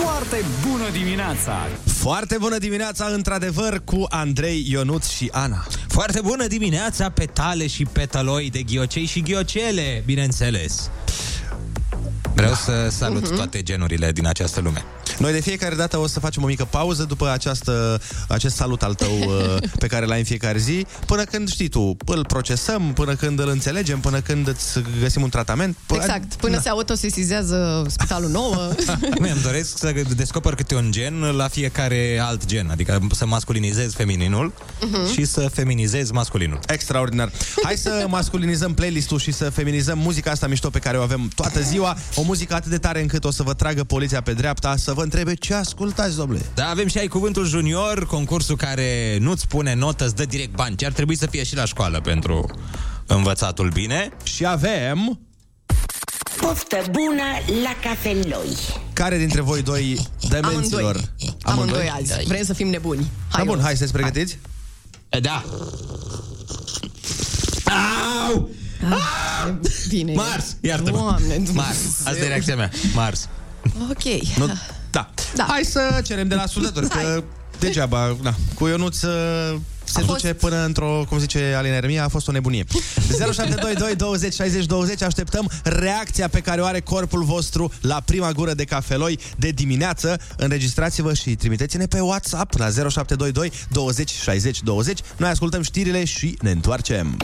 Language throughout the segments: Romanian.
Foarte bună dimineața! Foarte bună dimineața, într-adevăr, cu Andrei, Ionuț și Ana. Foarte bună dimineața, petale și petaloi de ghiocei și ghiocele, bineînțeles. Vreau să salut Mhm. toate genurile din această lume. Noi de fiecare dată o să facem o mică pauză după această, acest salut al tău uh, pe care l-ai în fiecare zi, până când, știi tu, îl procesăm, până când îl înțelegem, până când îți găsim un tratament. Până... Exact, până se autosesizează spitalul nouă. Acum îmi doresc să descoper câte un gen la fiecare alt gen, adică să masculinizez femininul Mhm. și să feminizez masculinul. Extraordinar. Hai să masculinizăm playlist-ul și să feminizăm muzica asta mișto pe care o avem toată ziua. O muzică atât de tare încât o să vă tragă poliția pe dreapta să vă întrebe ce ascultați, domnule. Da, avem și ai cuvântul junior, concursul care nu-ți spune notă, îți dă direct bani. Ce ar trebui să fie și la școală pentru învățatul bine. Și avem... Poftă bună la cafeloi. Care dintre voi doi demenților? Amândoi azi. Vrem să fim nebuni. Hai, bun, hai, sunteți pregătiți? Da. Au! Bine. Mars, iartă-mă. Doamne, Dumnezeu. Mars, asta e reacția mea. Mars. Ok. Nu, da. da. Hai să cerem de la ascultători, că degeaba, na, cu Ionuț uh, se A duce până într-o, cum zice Alina Ermia, a fost o nebunie. 0722 20 60 20, așteptăm reacția pe care o are corpul vostru la prima gură de cafeloi de dimineață. Înregistrați-vă și trimiteți-ne pe WhatsApp la 0722 20 60 20. Noi ascultăm știrile și ne întoarcem.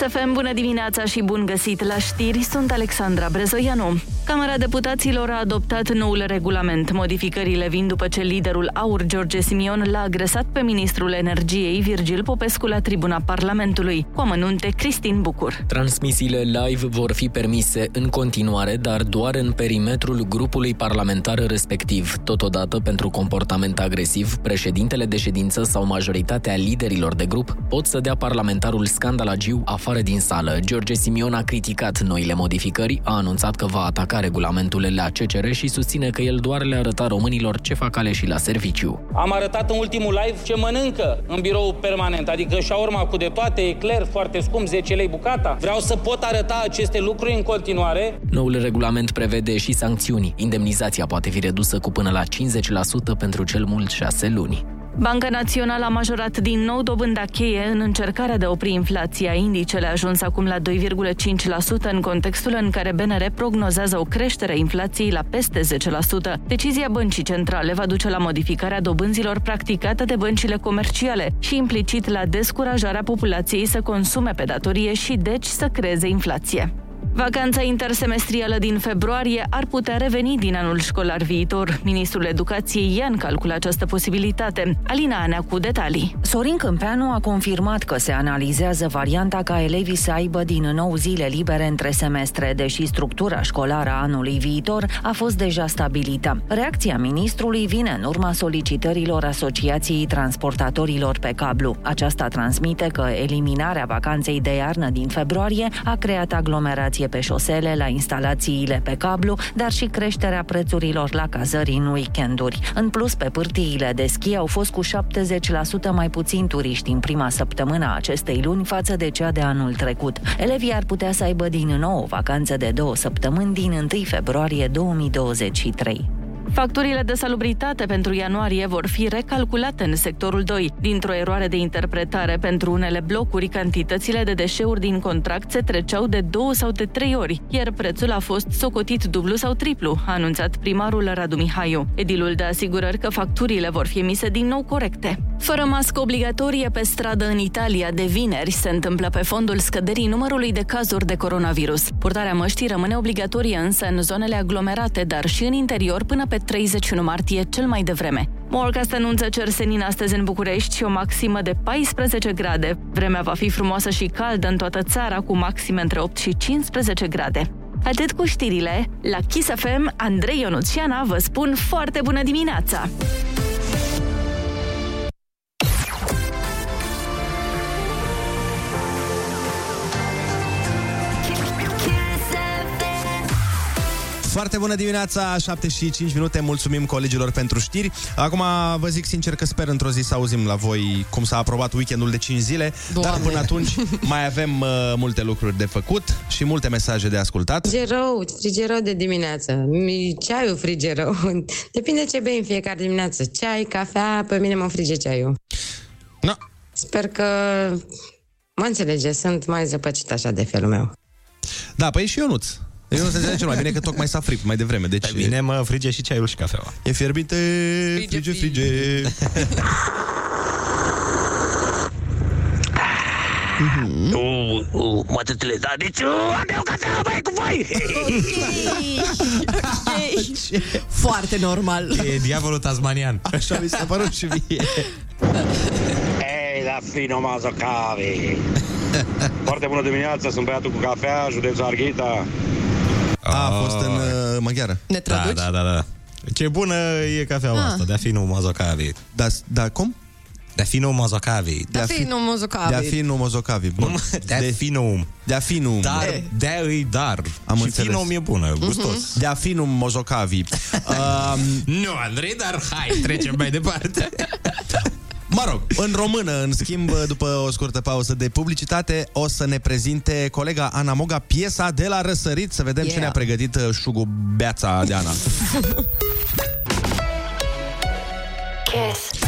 Kiss FM, bună dimineața și bun găsit la știri, sunt Alexandra Brezoianu. Camera Deputaților a adoptat noul regulament. Modificările vin după ce liderul AUR, George Simion, l-a agresat pe ministrul energiei, Virgil Popescu, la tribuna Parlamentului. Cu amănunte, Cristin Bucur. Transmisiile live vor fi permise în continuare, dar doar în perimetrul grupului parlamentar respectiv. Totodată, pentru comportament agresiv, președintele de ședință sau majoritatea liderilor de grup pot să dea parlamentarul scandalagiu afară din sală. George Simion a criticat noile modificări, a anunțat că va ataca regulamentul la CCR și susține că el doar le arăta românilor ce fac aleșii la serviciu. Am arătat în ultimul live ce mănâncă în birou permanent, adică șaurma cu de toate, ecler foarte scump, 10 lei bucata. Vreau să pot arăta aceste lucruri în continuare. Noul regulament prevede și sancțiuni. Indemnizația poate fi redusă cu până la 50% pentru cel mult 6 luni. Banca Națională a majorat din nou dobânda cheie în încercarea de a opri inflația. Indicele a ajuns acum la 2,5% în contextul în care BNR prognozează o creștere a inflației la peste 10%. Decizia băncii centrale va duce la modificarea dobânzilor practicate de băncile comerciale și implicit la descurajarea populației să consume pe datorie și deci să creeze inflație. Vacanța intersemestrială din februarie ar putea reveni din anul școlar viitor. Ministrul Educației ia în calcul această posibilitate. Alina Anea cu detalii. Sorin Câmpeanu a confirmat că se analizează varianta ca elevii să aibă din nou zile libere între semestre, deși structura școlară a anului viitor a fost deja stabilită. Reacția ministrului vine în urma solicitărilor Asociației Transportatorilor pe cablu. Aceasta transmite că eliminarea vacanței de iarnă din februarie a creat aglomerație pe șosele, la instalațiile pe cablu, dar și creșterea prețurilor la cazări în weekenduri. În plus, pe pârtiile de schi au fost cu 70% mai puțini turiști în prima săptămână a acestei luni față de cea de anul trecut. Elevii ar putea să aibă din nou o vacanță de două săptămâni din 1 februarie 2023. Facturile de salubritate pentru ianuarie vor fi recalculate în sectorul 2. Dintr-o eroare de interpretare pentru unele blocuri, cantitățile de deșeuri din contract se treceau de două sau de trei ori, iar prețul a fost socotit dublu sau triplu, a anunțat primarul Radu Mihaiu. Edilul de asigurări că facturile vor fi emise din nou corecte. Fără mască obligatorie pe stradă în Italia de vineri se întâmplă pe fondul scăderii numărului de cazuri de coronavirus. Purtarea măștii rămâne obligatorie însă în zonele aglomerate, dar și în interior până pe 31 martie cel mai devreme. Morcast anunță cer senin astăzi în București și o maximă de 14 grade. Vremea va fi frumoasă și caldă în toată țara, cu maxime între 8 și 15 grade. Atât cu știrile, la Kiss FM, Andrei Ionuțiana vă spun foarte bună dimineața! Foarte bună dimineața, 7 și 5 minute, mulțumim colegilor pentru știri. Acum vă zic sincer că sper într-o zi să auzim la voi cum s-a aprobat weekendul de 5 zile, Doamne. dar până atunci mai avem uh, multe lucruri de făcut și multe mesaje de ascultat. Frigerou, frigerou de dimineață. Mi- Ceaiul frigerou. Depinde ce bei în fiecare dimineață. Ceai, cafea, pe mine mă frige ceaiul. No. Sper că mă înțelege, sunt mai zăpăcit așa de felul meu. Da, păi și Ionuț. Eu nu se înțelege cel mai bine că tocmai s-a fript mai devreme. Deci Pe mine mă frige și ceaiul și cafeaua. e fierbinte, frige, frige. Uh, uh, mătătile, da, deci uh, am eu cafea, băi, cu voi! Foarte normal. E diavolul tasmanian. Așa mi s-a părut și mie. Ei, da fino mazocari! Foarte bună dimineața, sunt băiatul cu cafea, județul Arghita. A, a fost în uh, maghiară. Ne Da, traduci? da, da, da. Ce bună e cafeaua Ah. asta, de-a fi nu mozocavi. Da, da, cum? De-a fi nu mozocavi. Da, fi nu mozocavi. De a fi nu mozocavi. Bun. De-a fi nu. De a fi nu. Dar, Eh. de-a îi dar. Am și înțeles. finul e bună, gustos. De a fi nu mozocavi. um, Nu, Andrei, dar hai, trecem mai departe. Mă rog, în română, în schimb, după o scurtă pauză de publicitate, o să ne prezinte colega Ana Moga piesa de la răsărit, să vedem yeah. ce Yeah. ne-a pregătit uh, șugubeața de Ana.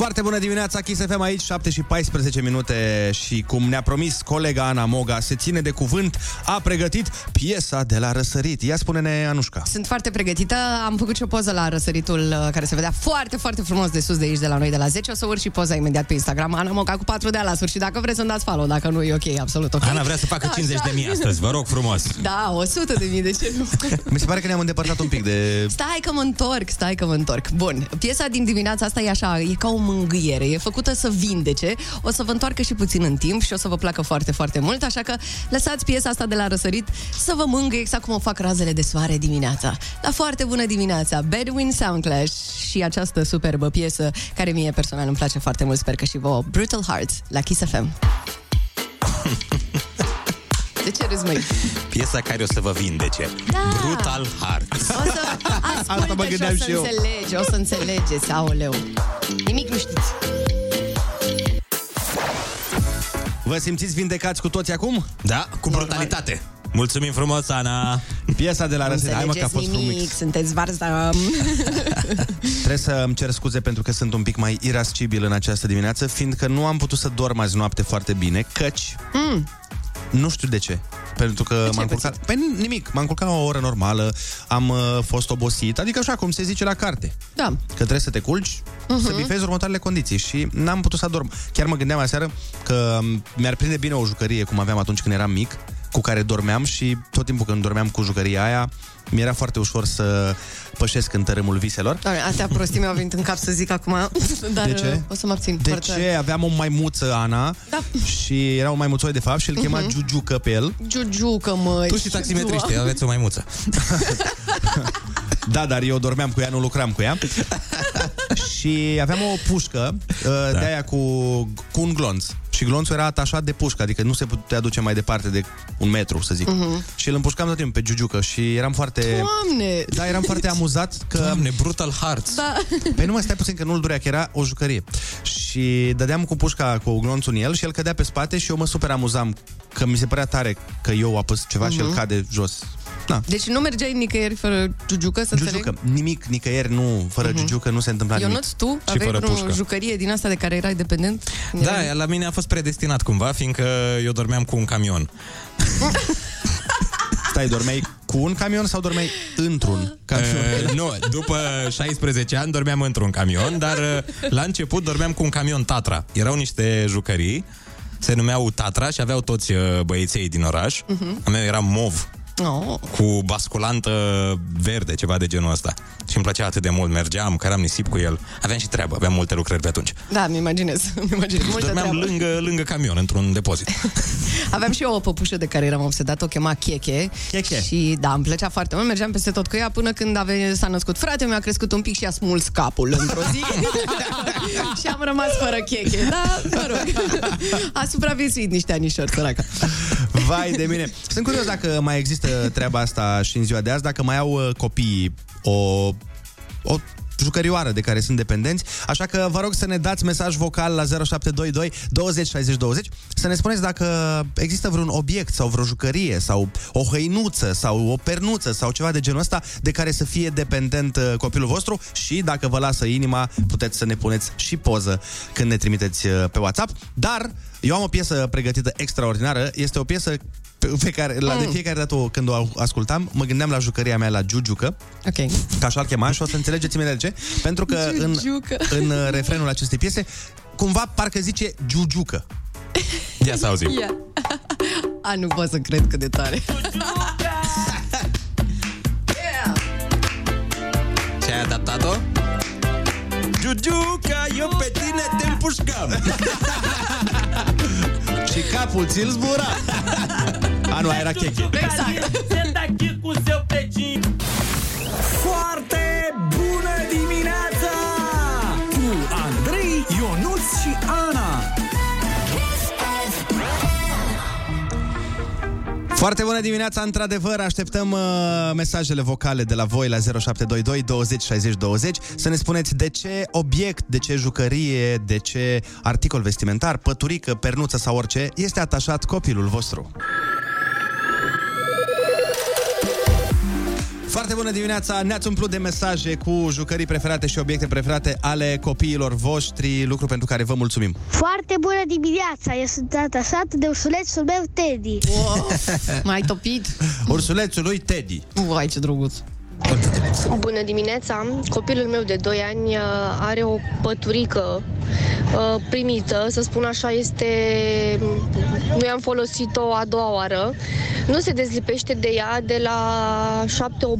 Foarte bună dimineața, Kiss FM aici, 7 și 14 minute și cum ne-a promis colega Ana Moga, se ține de cuvânt, a pregătit piesa de la răsărit. Ia spune-ne, Anușca. Sunt foarte pregătită. Am făcut și o poză la răsăritul uh, care se vedea foarte, foarte frumos de sus de aici, de la noi, de la 10. O să urc și poza imediat pe Instagram. Ana Moca cu 4 de la sfârșit. Dacă vreți să-mi dați follow, dacă nu e ok, absolut ok. Ana vrea să facă 50 de mii astăzi, vă rog frumos. Da, 100 de mii, de ce nu? Mi se pare că ne-am îndepărtat un pic de... Stai că mă întorc, stai că mă întorc. Bun, piesa din dimineața asta e așa, e ca o mângâiere, e făcută să vindece, o să vă întoarcă și puțin în timp și o să vă placă foarte, foarte mult, așa că lăsați piesa asta de la răsărit să vă mângâie exact cum o fac razele de soare dimineața. La foarte bună dimineața, Bedouin Sound Clash și această superbă piesă care mie personal îmi place foarte mult, sper că și vouă, Brutal Hearts, la Kiss FM. De ce râzi, măi? Piesa care o să vă vindece. Da. Brutal Heart. O să Asta asculte mă și gândeam o să și eu. înțelege, o să înțelegeți, aoleu. Nimic nu știți. Vă simțiți vindecați cu toți acum? Da, cu brutalitate. Mulțumim frumos, Ana. Piesa de la Nu răsărit. Hai mă că a înțelegeți fost nimic, frumix. sunteți varză. Trebuie să îmi cer scuze pentru că sunt un pic mai irascibil în această dimineață, fiindcă nu am putut să dorm azi noapte foarte bine, căci... Mm. Nu știu de ce. Pentru că ce m-am ai culcat... Pe nimic, m-am culcat la o oră normală, am uh, fost obosit, adică așa cum se zice la carte. Da. Că trebuie să te culci, uh-huh. să bifezi următoarele condiții și n-am putut să dorm. Chiar mă gândeam aseară că mi-ar prinde bine o jucărie cum aveam atunci când eram mic, cu care dormeam și tot timpul când dormeam cu jucăria aia, mi-era foarte ușor să pășesc în tărâmul viselor. Doamne, astea prostii mi-au venit în cap să zic acum, dar De ce? o să mă abțin. De foarte ce? Aveam o maimuță, Ana, Da. și era un maimuțoi de fapt și îl chema Mhm. Giugiucă pe el. Giugiucă, măi. Tu și taximetriști, aveți o maimuță. Da, dar eu dormeam cu ea, nu lucram cu ea. Și aveam o pușcă uh, da. de aia cu, cu un glonț. Și glonțul era atașat de pușcă, adică nu se putea duce mai departe de un metru, să zic. Mhm. Și îl împușcam tot timpul pe Giugiucă și eram foarte... Doamne! Da, eram foarte amuzat că... Doamne, Brutal Hearts. Da. Păi nu mă stai puțin că nu-l durea, că era o jucărie. Și dădeam cu pușca cu glonțul în el și el cădea pe spate și eu mă super amuzam că mi se părea tare că eu apăs ceva și el Mhm. cade jos. Da. Deci nu mergeai nicăieri fără giugiucă, să înțeleg? Giugiucă, nimic, nicăieri nu, fără Mhm. Giugiucă nu se întâmpla nimic. Ionuț, tu Și aveai fără vreo pușcă. jucărie din asta de care erai dependent? Da, la mine a fost predestinat cumva, fiindcă eu dormeam cu un camion. Stai, dormeai cu un camion sau dormeai într-un camion? Uh, nu, după 16 ani dormeam într-un camion, dar uh, la început dormeam cu un camion Tatra. Erau niște jucării, se numeau Tatra și aveau toți uh, băieței din oraș. Mhm. A meu era mov, Oh. cu basculantă verde, ceva de genul ăsta. Și îmi plăcea atât de mult, mergeam, căram nisip cu el. Aveam și treabă, aveam multe lucrări pe atunci. Da, mi imaginez. mi imaginez. Multă Dormeam treabă. lângă, lângă camion, într-un depozit. Aveam și eu o păpușă de care eram obsedat, o chema Cheche. Cheche. Și da, îmi plăcea foarte mult, mergeam peste tot cu ea până când a venit, s-a născut frate, mi-a crescut un pic și a smuls capul într-o zi. și am rămas fără Cheche. Da, mă rog. A supraviețuit niște anișori, săraca. Vai de mine. Sunt curios dacă mai există uh, treaba asta și în ziua de azi, dacă mai au uh, copiii o, o jucărioară de care sunt dependenți, așa că vă rog să ne dați mesaj vocal la 0722 20 60 20 să ne spuneți dacă există vreun obiect sau vreo jucărie sau o hăinuță sau o pernuță sau ceva de genul ăsta de care să fie dependent uh, copilul vostru și dacă vă lasă inima puteți să ne puneți și poză când ne trimiteți uh, pe WhatsApp, dar eu am o piesă pregătită extraordinară, este o piesă pe pe care, la de Mm. fiecare dată o- când o ascultam, mă gândeam la jucăria mea la Giugiucă, Ok. ca așa-l chema și o să înțelegeți imediat de ce. Pentru că în, Giugiucă. în uh, refrenul acestei piese, cumva parcă zice Giugiucă. Ia să auzim. Ia. A, nu pot să cred cât de tare. Ce ai adaptat-o? Giugiuca, eu pe tine te împușcam Și capul ți-l zbura. A, nu, aia era cheche. Exact. Senta aqui com seu pretinho. Foarte Foarte bună dimineața, într-adevăr, așteptăm uh, mesajele vocale de la voi la 0722 20 60 20 să ne spuneți de ce obiect, de ce jucărie, de ce articol vestimentar, păturică, pernuță sau orice este atașat copilul vostru. Foarte bună dimineața! Ne-ați umplut de mesaje cu jucării preferate și obiecte preferate ale copiilor voștri, lucru pentru care vă mulțumim. Foarte bună dimineața! Eu sunt atașat de ursulețul meu Teddy. M-ai topit? Ursulețul lui Teddy. Uai, ce drăguț. Bună dimineața! Copilul meu de 2 ani uh, are o păturică uh, primită, să spun așa, este... Noi am folosit-o a doua oară. Nu se dezlipește de ea de la 7-8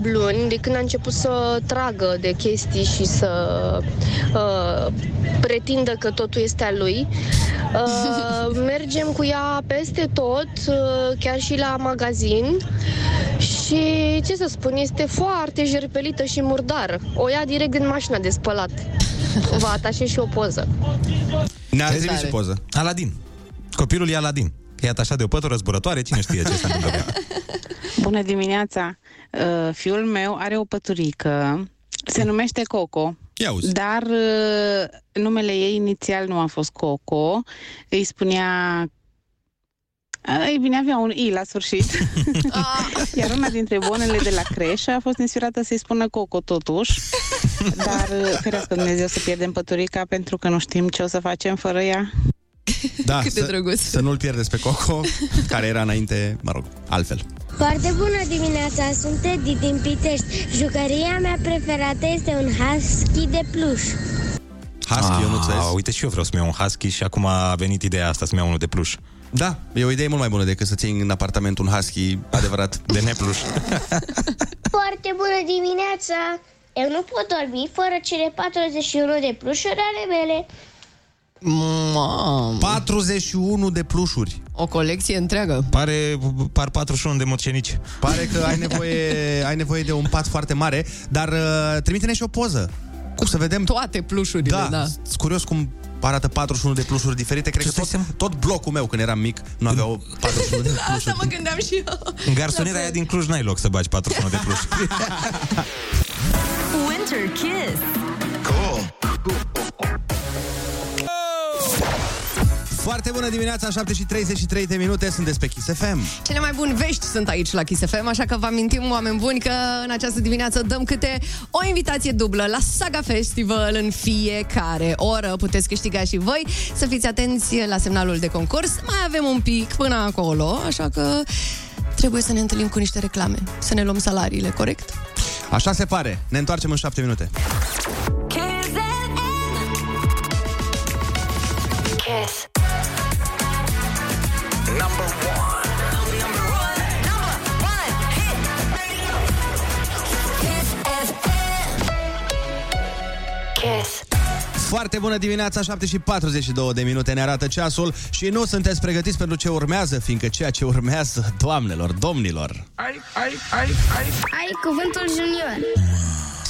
luni, de când a început să tragă de chestii și să uh, pretindă că totul este a lui. Uh, mergem cu ea peste tot, uh, chiar și la magazin. Și ce să spun, este foarte jerpelită și murdară. O ia direct din mașina de spălat. Vă atașez și o poză. Ne-a Ce trimis tare. și poză. Aladin. Copilul e Aladin. Că e atașat de o pătură zburătoare, cine știe ce se întâmplă. cu ea. Bună dimineața! Uh, Fiul meu are o păturică, se numește Coco. Ia uzi. Dar uh, numele ei inițial nu a fost Coco, îi spunea ei bine, avea un I la sfârșit. Iar una dintre bonele de la creșă a fost inspirată să-i spună Coco totuși. Dar uh, ferească Dumnezeu să pierdem păturica pentru că nu știm ce o să facem fără ea. Da, Cât de să, drăguț. să nu-l pierdeți pe Coco, care era înainte, mă rog, altfel. Foarte bună dimineața! Sunt Teddy din Pitești. Jucăria mea preferată este un husky de pluș. Husky, eu nu Ah, uite și eu vreau să-mi iau un husky și acum a venit ideea asta să-mi iau unul de pluș. Da, e o idee mult mai bună decât să ții în apartament un husky adevărat. De nepluș. Foarte bună dimineața! Eu nu pot dormi fără cele 41 de plușuri ale mele. Mam. 41 de plușuri. O colecție întreagă. Pare, par 41 de mocenici. Pare că ai nevoie, ai nevoie de un pat foarte mare, dar uh, trimite-ne și o poză. Cum să vedem Toate plușurile, Da, da. sunt curios cum arată 41 de plușuri diferite. Cred că tot, tot blocul meu, când eram mic, nu avea o 41 de plușuri. Asta mă gândeam și eu. În garsoniera aia din Cluj n-ai loc să bagi 41 de pluș. Winter Kiss. Foarte bună dimineața, 7 și 33 de minute, sunteți pe Kiss FM. Cele mai bune vești sunt aici la Kiss FM, așa că vă amintim, oameni buni, că în această dimineață dăm câte o invitație dublă la Saga Festival în fiecare oră. Puteți câștiga și voi. Să fiți atenți la semnalul de concurs. Mai avem un pic până acolo, așa că trebuie să ne întâlnim cu niște reclame, să ne luăm salariile, corect? Așa se pare. Ne întoarcem în 7 minute. Foarte bună dimineața, 7 și 42 de minute ne arată ceasul și nu sunteți pregătiți pentru ce urmează, fiindcă ceea ce urmează, doamnelor, domnilor, Ai, ai, ai, ai. Ai cuvântul junior.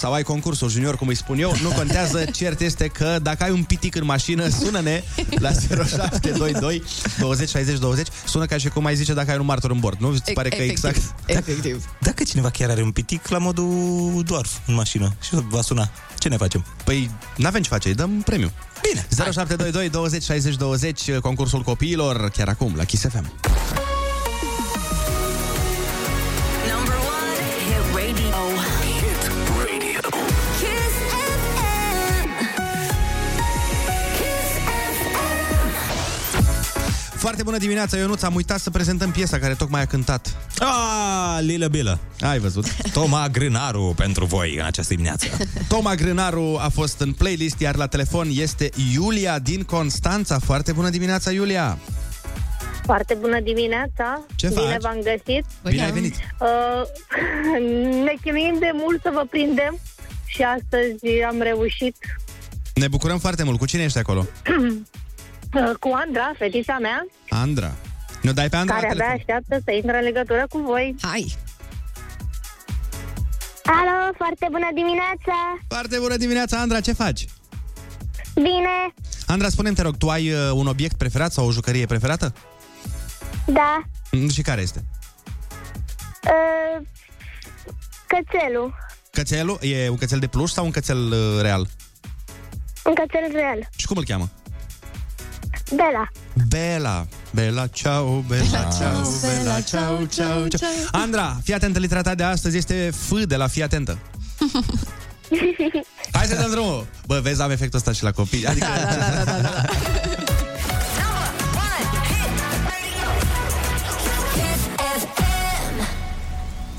Sau ai concursul junior, cum îi spun eu, nu contează, cert este că dacă ai un pitic în mașină, sună-ne la 0722 20 60 20, sună ca și cum ai zice dacă ai un martor în bord, nu? Îți pare că Efectiv, exact... Efectiv. Dacă cineva chiar are un pitic la modul doarf în mașină și va suna, ce ne facem? Păi, n-avem ce face, îi dăm premiu. Bine. 0722 20 60 20, concursul copiilor, chiar acum, la Kiss FM. Foarte bună dimineața, Ionuț, am uitat să prezentăm piesa care tocmai a cântat. Ah, Lilă Bilă. Ai văzut? Toma Grânaru pentru voi în această dimineață. Toma Grânaru a fost în playlist, iar la telefon este Iulia din Constanța. Foarte bună dimineața, Iulia! Foarte bună dimineața! Ce Bine faci? v-am găsit! Bine ai venit! Uh, ne chinuim de mult să vă prindem și astăzi am reușit Ne bucurăm foarte mult. Cu cine ești acolo? uh, cu Andra, fetița mea, Andra. Ne dai pe Andra care la abia telefon. așteaptă să intre în legătură cu voi. Hai! Alo, foarte bună dimineața! Foarte bună dimineața, Andra, ce faci? Bine, Andra, spune te rog, tu ai uh, un obiect preferat sau o jucărie preferată? da, Mm, Și care este? uh, cățelul, Cățelul? E un cățel de pluș sau un cățel uh, real? un cățel real, Și cum îl cheamă? Bela. Bela. Bela, ciao, Bela, ciao, Bela, ciao, ciao, ciao. Andra, fii atentă, litera ta de astăzi este F de la fii atentă. Hai să dăm drumul. Bă, vezi, am efectul ăsta și la copii. Adică... Da, da, da, da, da.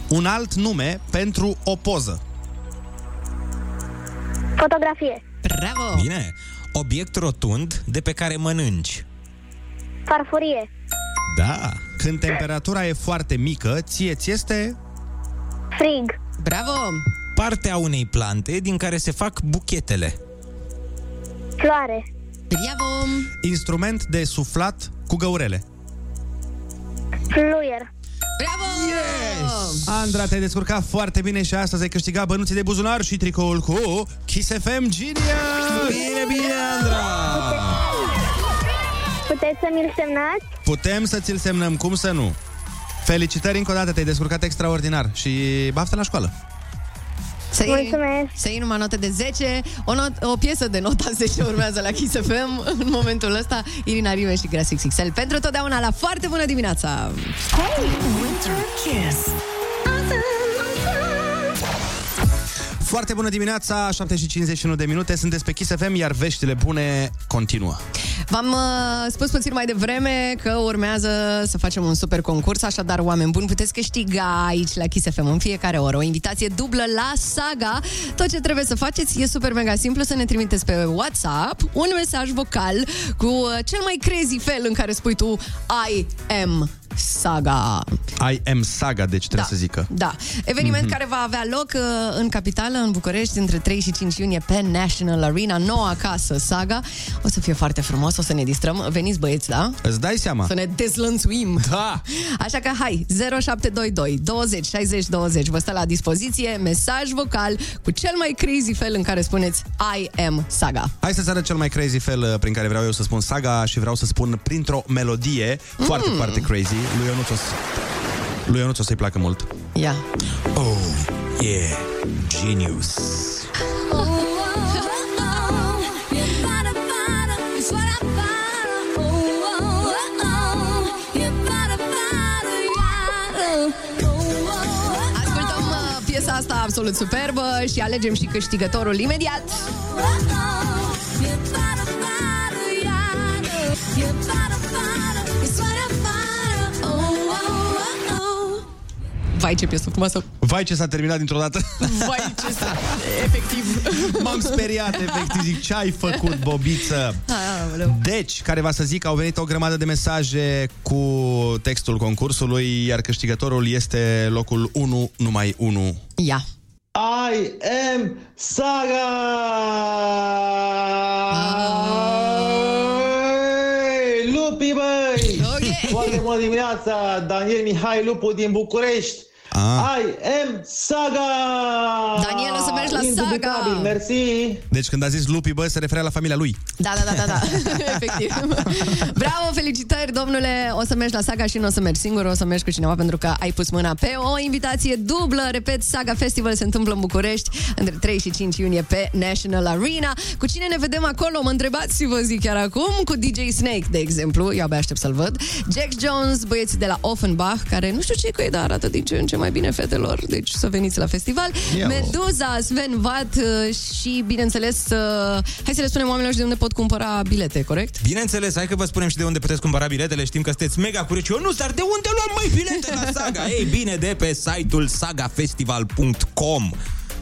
Un alt nume pentru o poză. Fotografie, Bravo! Bine. Obiect rotund de pe care mănânci. farfurie, Da. Când temperatura e foarte mică, ție ți este... frig, Bravo! Partea unei plante din care se fac buchetele. floare, Bravo! Instrument de suflat cu găurele. fluier. Bravo! Yes! Andra, te-ai descurcat foarte bine și astăzi ai câștigat bănuții de buzunar și tricoul cu Kiss FM Genius! Bine, bine, Andra! Puteți să mi-l semnați? Putem să ți-l semnăm, cum să nu? Felicitări încă o dată, te-ai descurcat extraordinar și baftă la școală. Să iei, Mulțumesc. să iei numai note de 10 o, not, o piesă de nota 10 urmează la Kiss FM În momentul ăsta Irina Rive și Grasis XXL Pentru totdeauna la foarte bună dimineața Winter Kiss. Foarte bună dimineața, 7 și 51 de minute, sunteți pe Kiss FM, iar veștile bune continuă. V-am uh, spus puțin mai devreme că urmează să facem un super concurs, așadar, oameni buni, puteți câștiga aici la Kiss FM în fiecare oră o invitație dublă la Saga. Tot ce trebuie să faceți e super mega simplu, să ne trimiteți pe WhatsApp un mesaj vocal cu uh, cel mai crazy fel în care spui tu I am Saga. I am Saga, deci trebuie Da. să zică. Da. Eveniment Mhm. care va avea loc uh, în capitală, în București, între 3 și 5 iunie pe National Arena, noua casă Saga. O să fie foarte frumos, o să ne distrăm. Veniți băieți, da? Îți dai seama? Să ne dezlănțuim. Da! Așa că hai, 0722 20 60 20 vă stă la dispoziție mesaj vocal cu cel mai crazy fel în care spuneți I am Saga. Hai să-ți arăt cel mai crazy fel uh, prin care vreau eu să spun saga și vreau să spun printr-o melodie mm. foarte, foarte crazy. Lui Ionuț o, să... lui Ionuț o să-i placă mult. Ia. Oh, yeah. Genius. Ascultăm uh, piesa asta absolut superbă și alegem și câștigătorul imediat. Vai, ce piesă frumoasă! Vai ce s-a terminat dintr-o dată. Vai, ce s-a... Efectiv. M-am speriat, efectiv. Zic, ce ai făcut, bobiță? Aoleu. Deci, care va să zic, au venit o grămadă de mesaje cu textul concursului, iar câștigătorul este locul 1, numai 1. Ia. I am Saga! Lupi, băi! Okay. Foarte bună dimineața! Daniel Mihai Lupu din București. Ah. I am Saga! Daniel, o să mergi la Indubitabil, Saga. mersi! Deci când a zis Lupi, bă, se referea la familia lui. Da, da, da, da, da. Efectiv. Bravo, felicitări, domnule. O să mergi la Saga și nu o să mergi singur, o să mergi cu cineva pentru că ai pus mâna pe o invitație dublă. Repet, Saga Festival se întâmplă în București între 3 și 5 iunie pe National Arena. Cu cine ne vedem acolo? Mă întrebați și vă zic chiar acum. Cu DJ Snake, de exemplu. Eu abia aștept să-l văd. Jack Jones, băieții de la Offenbach, care nu știu ce cu ei, dar arată din ce în ce mai bine fetelor. Deci să veniți la festival. Ia-o. Meduza, Sven Vat uh, și, bineînțeles, uh, hai să le spunem oamenilor și de unde pot cumpăra bilete, corect? Bineînțeles, hai că vă spunem și de unde puteți cumpăra biletele. Știm că sunteți mega curioși. Eu nu, dar de unde luăm mai bilete la Saga? Ei bine, de pe site-ul sagafestival.com.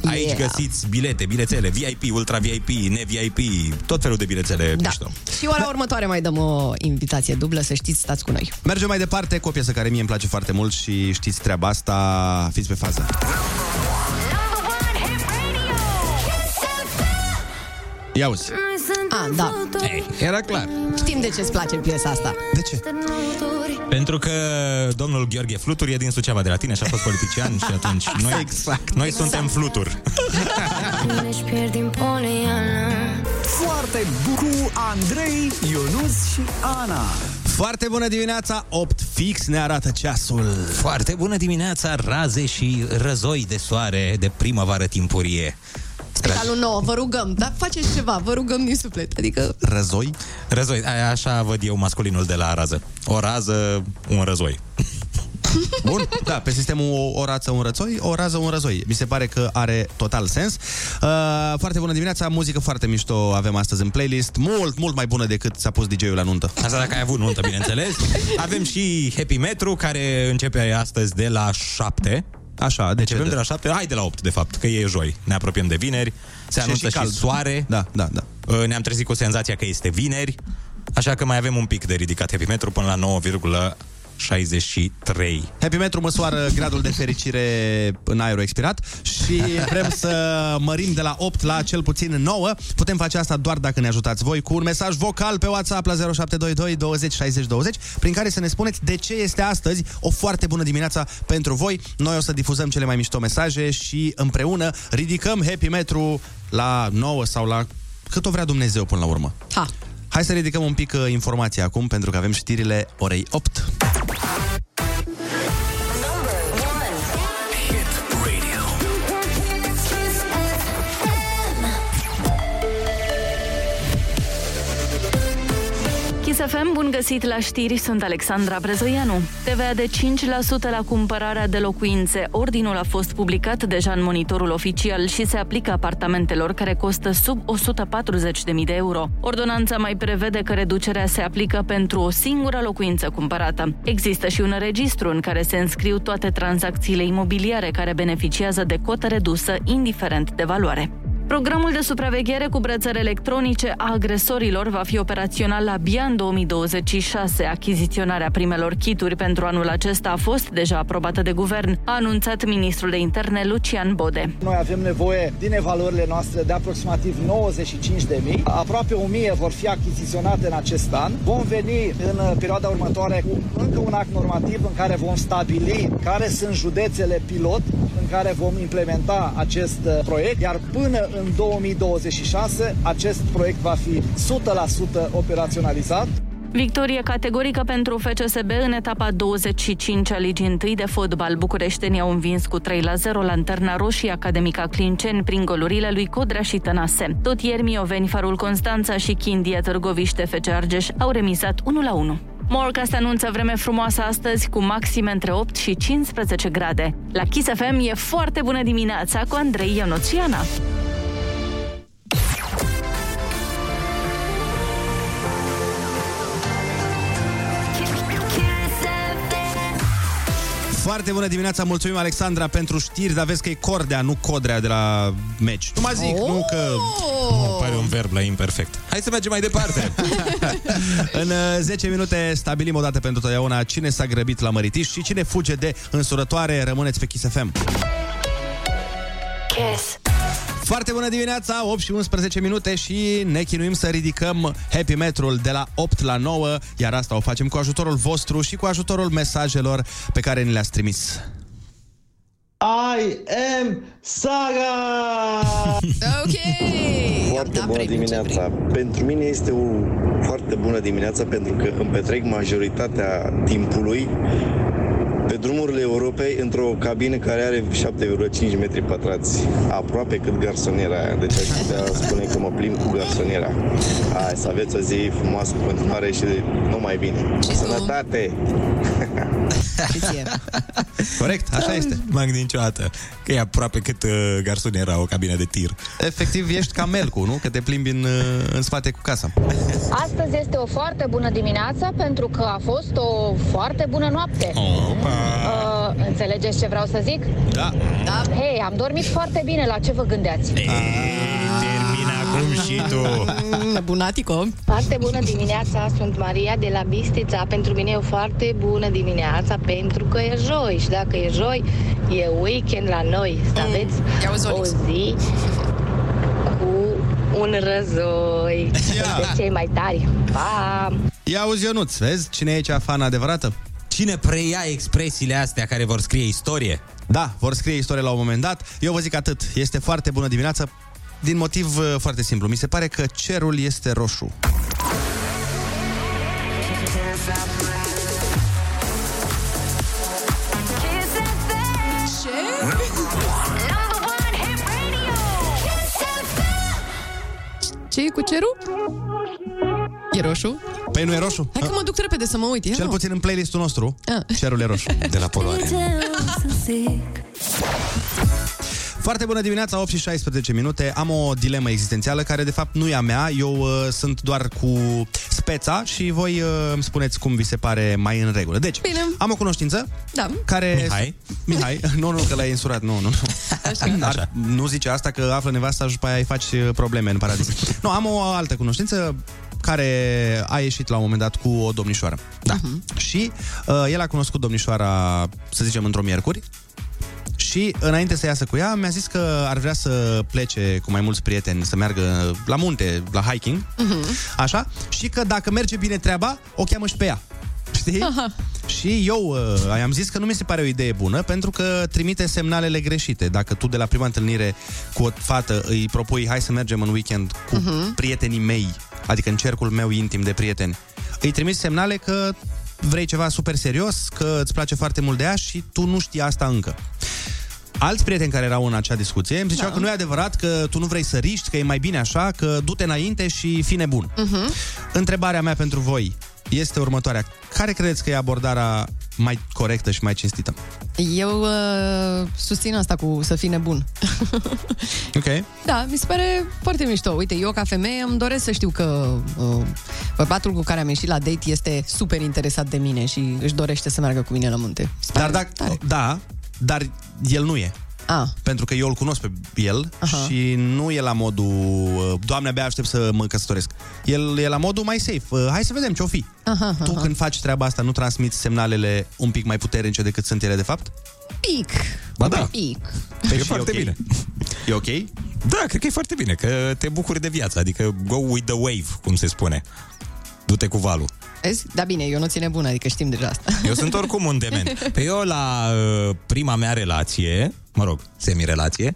Aici Yeah. găsiți bilete, bilețele, VIP, ultra VIP, ne-VIP, tot felul de bilețele Da. mișto. Și ora următoare mai dăm o invitație dublă, să știți, stați cu noi. Mergem mai departe cu o piesă care mie îmi place foarte mult și știți treaba asta, fiți pe fază. Ia uzi. Ah, da. Ei, era clar. Știm de ce îți place piesa asta. De ce? Pentru că domnul Gheorghe Flutur e din Suceava de la tine și a fost politician și atunci noi, Exact. noi suntem Flutur. Foarte bun cu Andrei, Ionus și Ana. Foarte bună dimineața, 8 fix ne arată ceasul. Foarte bună dimineața, raze și răzoi de soare de primăvară timpurie. Spitalul nou, vă rugăm, dar faceți ceva, vă rugăm din suflet. Adică, Răzoi? Răzoi, a- așa văd eu masculinul de la rază. O rază, un răzoi. Bun, da, pe sistemul o, o rață, un răzoi, o rază, un răzoi. Mi se pare că are total sens. Uh, foarte bună dimineața, muzică foarte mișto avem astăzi în playlist. Mult, mult mai bună decât s-a pus DJ-ul la nuntă. Asta dacă ai avut nuntă, bineînțeles. Avem și Happy Metru, care începe astăzi de la 7. Așa, de ce? Începem de la 7? Hai de la 8, de fapt, că e joi. Ne apropiem de vineri. Se Și anunță și și, cald. soare. Da, da, da. Uh, Ne-am trezit cu senzația că este vineri. Așa că mai avem un pic de ridicat Happy Metru până la 9,63. Happy Metru măsoară gradul de fericire în aerul expirat și vrem să mărim de la 8 la cel puțin 9. Putem face asta doar dacă ne ajutați voi cu un mesaj vocal pe WhatsApp la 0722 20 60 20 prin care să ne spuneți de ce este astăzi o foarte bună dimineața pentru voi. Noi o să difuzăm cele mai mișto mesaje și împreună ridicăm Happy Metru la 9 sau la cât o vrea Dumnezeu până la urmă. ha, Hai să ridicăm un pic uh, informația acum pentru că avem știrile orei 8. FM, bun găsit la știri, sunt Alexandra Brezoianu. TVA de 5% la cumpărarea de locuințe. Ordinul a fost publicat deja în monitorul oficial și se aplică apartamentelor care costă sub 140.000 de euro. Ordonanța mai prevede că reducerea se aplică pentru o singură locuință cumpărată. Există și un registru în care se înscriu toate tranzacțiile imobiliare care beneficiază de cotă redusă, indiferent de valoare. Programul de supraveghere cu brățări electronice a agresorilor va fi operațional abia în 2026. Achiziționarea primelor kituri pentru anul acesta a fost deja aprobată de guvern, a anunțat ministrul de interne Lucian Bode. Noi avem nevoie din evaluările noastre de aproximativ 95 de mii. Aproape 1000 vor fi achiziționate în acest an. Vom veni în uh, perioada următoare cu încă un act normativ în care vom stabili care sunt județele pilot în care vom implementa acest uh, proiect, iar până în 2026 acest proiect va fi 100% operaționalizat. Victorie categorică pentru FCSB în etapa 25 a Ligii 1 de fotbal. Bucureștenii au învins cu 3 la 0 Lanterna Roșie Academica Clinceni prin golurile lui Codrea și Tănase. Tot ieri Mioveni, Farul Constanța și Chindia Târgoviște FC Argeș au remisat 1 la 1. Morcast anunță vreme frumoasă astăzi cu maxime între 8 și 15 grade. La Kiss FM e foarte bună dimineața cu Andrei Ionuțiana. Foarte bună dimineața, mulțumim Alexandra pentru știri, dar vezi că e Cordea, nu Codrea de la meci. Nu mai zic, oh! nu că... Oh. Pare un verb la imperfect. Hai să mergem mai departe. În uh, 10 minute stabilim o dată pentru totdeauna cine s-a grăbit la măritiș și cine fuge de însurătoare. Rămâneți pe Kiss FM. Kiss. Foarte bună dimineața, 8 și 11 minute și ne chinuim să ridicăm Happy Metrul de la 8 la 9, iar asta o facem cu ajutorul vostru și cu ajutorul mesajelor pe care ni le-ați trimis. I am Saga! Ok! Foarte bună dimineața. Pentru mine este o foarte bună dimineața pentru că îmi petrec majoritatea timpului pe drumurile Europei într-o cabină care are 7,5 metri pătrați, aproape cât garsoniera aia. Deci aș putea spune că mă plimb cu garsoniera. Hai, să aveți o zi frumoasă în continuare și numai bine. Sănătate! Corect, așa este. M-am gândit niciodată că e aproape cât uh, garson era o cabină de tir. Efectiv, ești ca Melcu, nu? Că te plimbi în, uh, în spate cu casa. Astăzi este o foarte bună dimineață pentru că a fost o foarte bună noapte. Opa! Uh, înțelegeți ce vreau să zic? Da. Da. Hei, am dormit foarte bine. La ce vă gândeați? Termina acum și tu. Bunatico. Foarte bună dimineața, sunt Maria de la Bistița. Pentru mine e o foarte bună dimineața pentru că e joi și dacă e joi, e weekend la noi. Să aveți o zi cu un răzoi. De cei mai tari. Pa! Ia auzi, Ionuț, vezi cine e aici fan adevărată? Cine preia expresiile astea care vor scrie istorie? Da, vor scrie istorie la un moment dat. Eu vă zic atât. Este foarte bună dimineața din motiv uh, foarte simplu. Mi se pare că cerul este roșu. Ce e cu cerul? E roșu? Păi nu e roșu? Hai că mă duc repede să mă uit. Ia Cel mă. puțin în playlistul nostru, Ah. cerul e roșu. De la poluare. Foarte bună dimineața, 8 și 16 minute. Am o dilemă existențială care de fapt nu e a mea. Eu uh, sunt doar cu speța și voi uh, îmi spuneți cum vi se pare mai în regulă. Deci, Bine. am o cunoștință Da. care... Mihai? Mihai. nu, nu, că l-ai însurat. Nu, nu, nu. Așa. Ar, nu zice asta că află nevasta și după aia îi faci uh, probleme în paradis. nu, am o altă cunoștință care a ieșit la un moment dat cu o domnișoară. Da. Și uh, el a cunoscut domnișoara, să zicem, într-o miercuri. Și înainte să iasă cu ea, mi-a zis că ar vrea să plece cu mai mulți prieteni, să meargă la munte, la hiking, așa, și că dacă merge bine treaba, o cheamă și pe ea. Știi? Aha. Și eu uh, i-am zis că nu mi se pare o idee bună pentru că trimite semnalele greșite. Dacă tu de la prima întâlnire cu o fată îi propui hai să mergem în weekend cu Mhm. prietenii mei, adică în cercul meu intim de prieteni, îi trimiți semnale că vrei ceva super serios, că îți place foarte mult de ea și tu nu știi asta încă. Alți prieteni care erau în acea discuție îmi ziceau Da. că nu e adevărat, că tu nu vrei să riști, că e mai bine așa, că du-te înainte și fi nebun. Mhm. Întrebarea mea pentru voi este următoarea. Care credeți că e abordarea mai corectă și mai cinstită? Eu uh, susțin asta cu să fii nebun. Ok. Da, mi se pare foarte mișto. Uite, eu ca femeie îmi doresc să știu că uh, bărbatul cu care am ieșit la date este super interesat de mine și își dorește să meargă cu mine la munte. Mi se Dar pare dacă, da, dar el nu e. Ah. Pentru că eu îl cunosc pe el Aha. și nu e la modul uh, Doamne, abia aștept să mă căsătoresc. El e la modul mai safe. Uh, Hai să vedem ce-o fi. Aha, Tu aha. când faci treaba asta, nu transmiți semnalele un pic mai puternice decât sunt ele de fapt? Pic. Ba da. Pic. Păi e și foarte ok? bine. E ok? Da, cred că e foarte bine, că te bucuri de viață, adică go with the wave, cum se spune. Du-te cu valul. Vezi? Da, bine, eu nu ține bună, adică știm deja asta. Eu sunt oricum un dement. Pe eu la uh, prima mea relație, mă rog, semi-relație,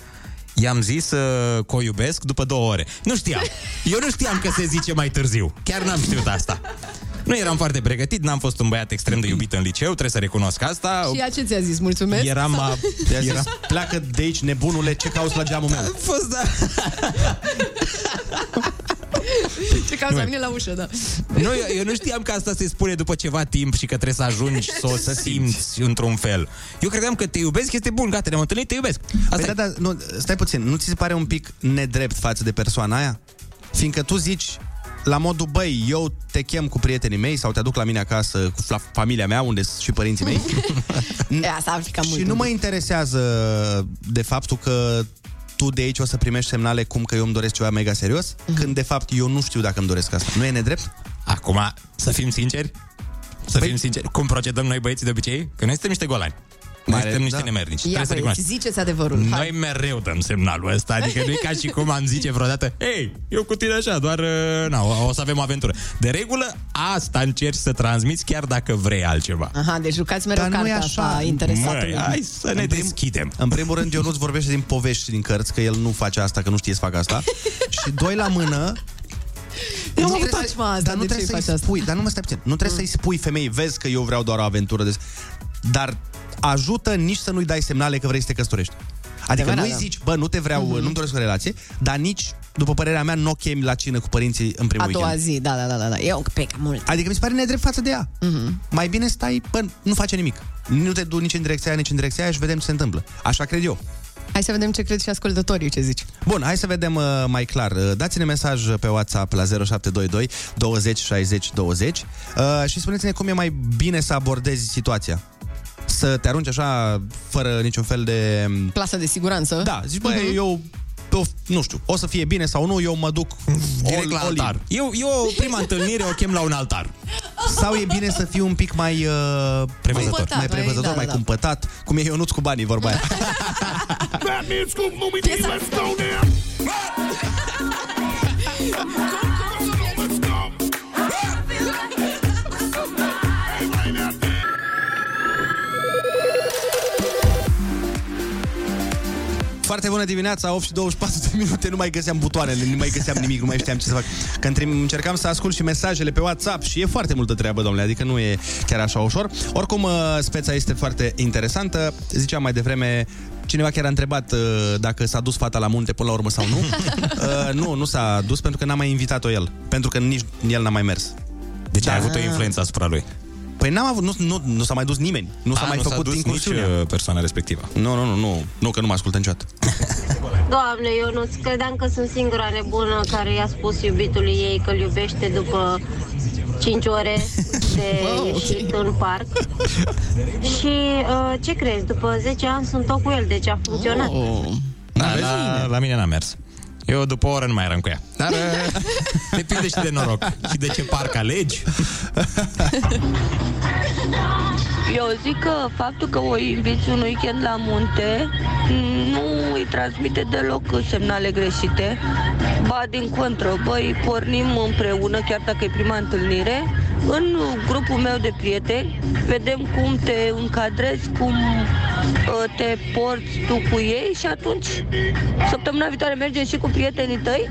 i-am zis uh, că o iubesc după două ore. Nu știam. Eu nu știam că se zice mai târziu. Chiar n-am știut asta. Nu eram foarte pregătit, n-am fost un băiat extrem de iubit în liceu, trebuie să recunosc asta. Și ea ce ți-a zis? Mulțumesc? Eram, a, de Era- zis, pleacă de aici, nebunule, ce cauți la geamul meu? A fost, da. Ce cauza Nu. mine la ușă, da. Nu, eu, eu nu știam că asta se spune după ceva timp și că trebuie să ajungi să o să simți într-un fel. Eu credeam că te iubesc, este bun, gata, ne-am întâlnit, te iubesc. Asta Păi e. da, da, nu, stai puțin, nu ți se pare un pic nedrept față de persoana aia? Fiindcă tu zici la modul, băi, eu te chem cu prietenii mei sau te aduc la mine acasă cu la familia mea, unde sunt și părinții mei. E, asta ar fi cam mult. și nu mă interesează de faptul că tu de aici o să primești semnale cum că eu îmi doresc ceva mega serios, Mhm. când de fapt eu nu știu dacă îmi doresc asta. Nu e nedrept? Acum, să fim sinceri, să fim sinceri, cum procedăm noi băieții de obicei? Că noi suntem niște golani. Noi suntem niște nemernici. Ia, Trebuie să băi, recunoaștem. ziceți adevărul. Noi Hai. mereu dăm semnalul ăsta Adică nu e ca și cum am zice vreodată Hei, eu cu tine așa, doar uh, na, o, o să avem o aventură De regulă, asta încerci să transmiți Chiar dacă vrei altceva Aha, deci jucați mereu Dar nu e cartea așa. asta interesată. Măi, hai să ne În prim- deschidem În primul rând, Ionuț vorbește din povești și din cărți, că el nu face asta, că nu știe să facă asta. și doi la mână, Eu nu nu trebuie faci să- mă asta, dar nu de ce trebuie faci să-i asta? spui, dar nu mă stai puțin, nu trebuie să-i spui femeii, vezi că eu vreau doar o aventură, de... dar ajută nici să nu-i dai semnale că vrei să te căsătorești. Adică Adevărat, nu-i da. zici, bă, nu te vreau, Mhm. nu-mi doresc o relație, dar nici, după părerea mea, nu o chemi la cină cu părinții în primul A doua weekend. zi, da, da, da, da, da. E un pic mult. Adică mi se pare nedrept față de ea. Mhm. Mai bine stai, bă, nu face nimic. Nu te duci nici în direcția aia, nici în direcția aia și vedem ce se întâmplă. Așa cred eu. Hai să vedem ce cred și ascultătorii ce zici. Bun, hai să vedem uh, mai clar. Uh, Dați-ne mesaj pe WhatsApp la 0722 20 60 20 uh, și spuneți-ne cum e mai bine să abordezi situația. Să te arunci așa, fără niciun fel de... Plasă de siguranță. Da, zici, băi, Mhm. eu, eu, nu știu, o să fie bine sau nu, eu mă duc Direct la altar eu, eu, prima întâlnire, o chem la un altar Sau e bine să fii un pic mai uh, Prevăzător. mai, mai Cumpătat, prevăzător, mai- da, mai da, da. cumpătat, cum e Ionuț cu banii, vorba aia. Foarte bună dimineața, 8 și 24 de minute, nu mai găseam butoanele, nu mai găseam nimic, nu mai știam ce să fac. Că între- încercam să ascult și mesajele pe WhatsApp și e foarte multă treabă, domnule, adică nu e chiar așa ușor. Oricum, uh, speța este foarte interesantă. Ziceam mai devreme, cineva chiar a întrebat uh, dacă s-a dus fata la munte până la urmă sau nu. Uh, nu, nu s-a dus pentru că n-a mai invitat-o el, pentru că nici el n-a mai mers. Deci ai Da. avut o influență asupra lui Păi n-am avut, nu, nu, nu s-a mai dus nimeni. Nu s-a A, mai nu s-a făcut dus nici incursiunea. uh, persoana respectivă Nu, nu, nu, nu, nu, că nu mă ascultă niciodată. Doamne, eu nu credeam că sunt singura nebună care i-a spus iubitului ei că îl iubește după 5 ore de ieșit în parc. Și uh, ce crezi? După 10 ani sunt tot cu el, deci a funcționat. Oh. da, la, la mine n-a mers eu după o oră nu mai eram cu ea. Dar uh, depinde și de noroc. Și de ce parc alegi? Eu zic că faptul că o inviți un weekend la munte nu îi transmite deloc semnale greșite. Ba din contră, băi, pornim împreună, chiar dacă e prima întâlnire, în grupul meu de prieteni, vedem cum te încadrezi, cum uh, te porți tu cu ei și atunci săptămâna viitoare mergem și cu prietenii tăi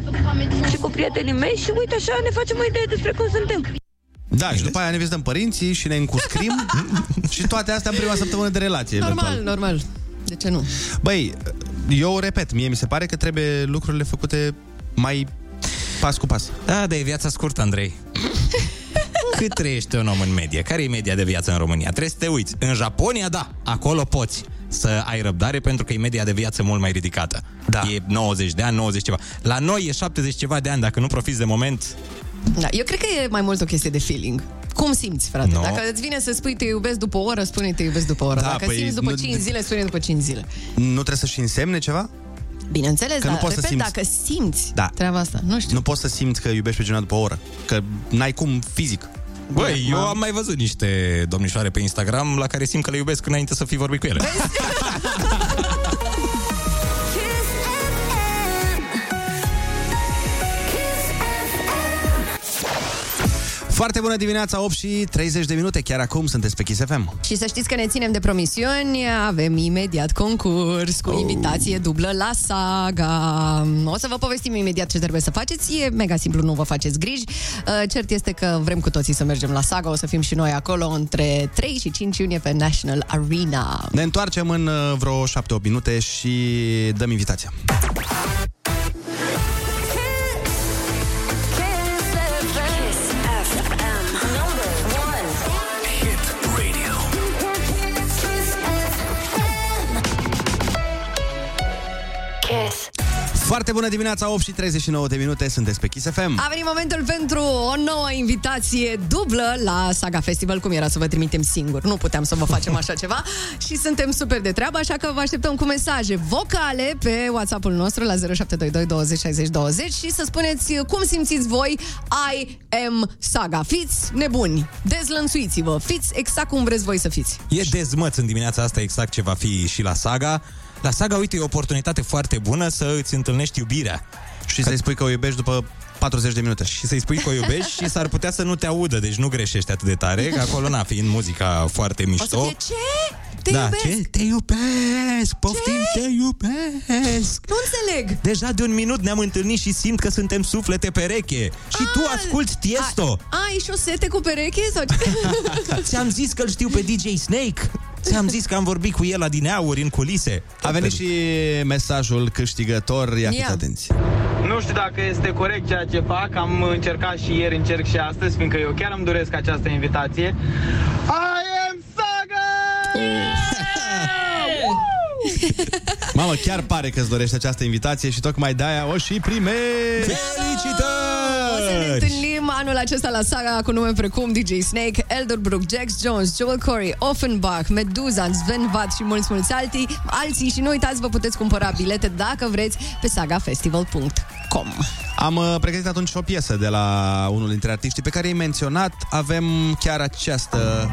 și cu prietenii mei și uite așa ne facem o idee despre cum suntem. Da, și după aia ne vizităm părinții și ne încuscrim și toate astea în prima săptămână de relație. Normal, eventual. normal. De ce nu? Băi, eu repet, mie mi se pare că trebuie lucrurile făcute mai pas cu pas. Da, dar e viața scurtă, Andrei Cât trăiește un om în medie? Care e media de viață în România? Trebuie să te uiți. În Japonia, da, acolo poți să ai răbdare pentru că e media de viață mult mai ridicată. Da. E 90 de ani, 90 ceva. La noi e 70 ceva de ani, dacă nu profiți de moment, Da, eu cred că e mai mult o chestie de feeling. Cum simți, frate? No. Dacă îți vine să spui te iubesc după o oră, spune te iubesc după o oră. Da, Dacă păi, simți după nu- 5 zile, spune după 5 zile. Nu trebuie să și însemne ceva? Bineînțeles, Că nu dar poți să repet, simți. dacă simți Da. treaba asta, nu știu. Nu poți să simți că iubești pe cineva după o oră. Că n-ai cum fizic. Băi, eu am mai văzut niște domnișoare pe Instagram la care simt că le iubesc înainte să fi vorbit cu ele. Foarte bună dimineața, 8 și 30 de minute. Chiar acum sunteți pe Kiss FM. Și să știți că ne ținem de promisiuni, avem imediat concurs cu Oh. invitație dublă la saga. O să vă povestim imediat ce trebuie să faceți, e mega simplu, nu vă faceți griji. Uh, Cert este că vrem cu toții să mergem la saga, o să fim și noi acolo între 3 și 5 iunie pe National Arena. Ne întoarcem în uh, vreo 7-8 minute și dăm invitația. Foarte bună dimineața, 8 și 39 de minute, sunteți pe Kiss FM. A venit momentul pentru o nouă invitație dublă la Saga Festival, cum era să vă trimitem singur. Nu puteam să vă facem așa ceva și suntem super de treabă, așa că vă așteptăm cu mesaje vocale pe WhatsApp-ul nostru la 0722 20 60 20 și să spuneți cum simțiți voi I am Saga. Fiți nebuni, dezlănțuiți-vă, fiți exact cum vreți voi să fiți. E dezmăț în dimineața asta exact ce va fi și la Saga. La Saga, uite, e o oportunitate foarte bună să îți întâlnești iubirea. Și să-i spui că o iubești după 40 de minute. Și să-i spui că o iubești și s-ar putea să nu te audă, deci nu greșești atât de tare, că acolo, na, fiind muzica foarte O mișto. să fie ce? Te da, iubesc? ce? Te iubesc! Poftim, te iubesc! Nu înțeleg. Deja de un minut ne-am întâlnit și simt că suntem suflete pereche. Și tu asculti Tiesto. Ai și o sete cu pereche? Sau ce? Ți-am zis că îl știu pe DJ Snake. Ți-am zis că am vorbit cu el adineauri în culise. A venit și mesajul câștigător, ia fiți Ia. atenți. Nu știu dacă este corect ceea ce fac, am încercat și ieri, încerc și astăzi, fiindcă eu chiar îmi doresc această invitație. I am Saga! Mamă, chiar pare că îți dorește această invitație și tocmai de-aia o și primești! O să ne întâlnim anul acesta la saga cu nume precum DJ Snake, Elderbrook, Jax Jones, Joel Corey, Offenbach, Meduza, Sven Vat și mulți, mulți alții. Alții și nu uitați, vă puteți cumpăra bilete dacă vreți pe sagafestival.com. Am uh, pregătit atunci o piesă de la unul dintre artiștii pe care i-ai menționat. Avem chiar această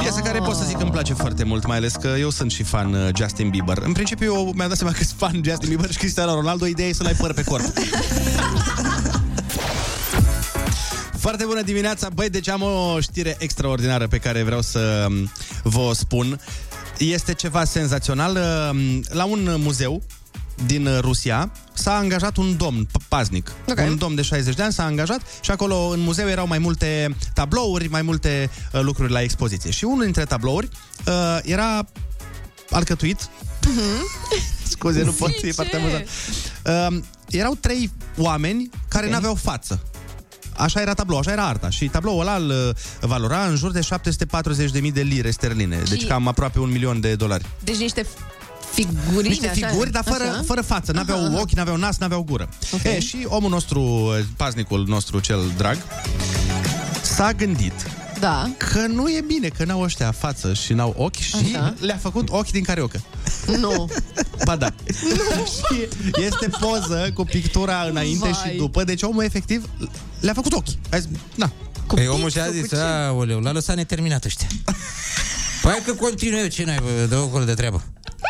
piesă care pot să zic că îmi place foarte mult, mai ales că eu sunt și fan uh, Justin Bieber. În principiu, eu mi-am dat seama că sunt fan Justin Bieber și Cristiano Ronaldo. Ideea e să n-ai păr pe corp. Foarte bună dimineața, băi, deci am o știre extraordinară pe care vreau să um, vă o spun. Este ceva senzațional. Um, La un muzeu din uh, Rusia s-a angajat un domn p- paznic. Okay. Un domn de 60 de ani s-a angajat și acolo în muzeu erau mai multe tablouri, mai multe uh, lucruri la expoziție. Și unul dintre tablouri uh, era alcătuit Scuze, nu pot, e foarte amuzant. Uh, erau trei oameni care okay. n-aveau față. Așa era tablou, așa era arta. Și tabloul ăla îl uh, valora în jur de 740.000 de lire sterline. Deci Și- cam aproape un milion de dolari. Deci niște figurine, Niște așa? figuri, dar fără, Așa? fără față. N-aveau Aha. ochi, n-aveau nas, n-aveau gură. Ok. E, și omul nostru, paznicul nostru cel drag, s-a gândit Da. că nu e bine că n-au ăștia față și n-au ochi și Așa. le-a făcut ochi din cariocă. Nu. Ba da. și este poză cu pictura înainte Vai. și după, deci omul efectiv le-a făcut ochi. A zis, na. Păi omul și-a zis, aoleu, l-a lăsat neterminat ăștia. Păi hai că continui eu, ce n-ai, bă, dă acolo de treabă.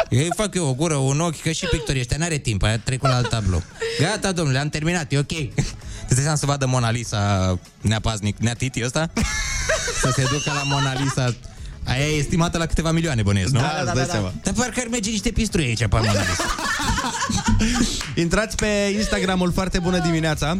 Eu îi fac eu o gură, un ochi, că și pictorii ăștia n-are timp, aia trecut la alt tablou. Gata, domnule, am terminat, e ok. Te dai seama să vadă Mona Lisa, neapaznic, neatiti ăsta? să se ducă la Mona Lisa. Aia e estimată la câteva milioane, bănuiesc, nu? Da, da, da, da. Dar parcă ar merge niște pisturi aici pe Mona Lisa. Intrați pe Instagramul Foarte Bună Dimineața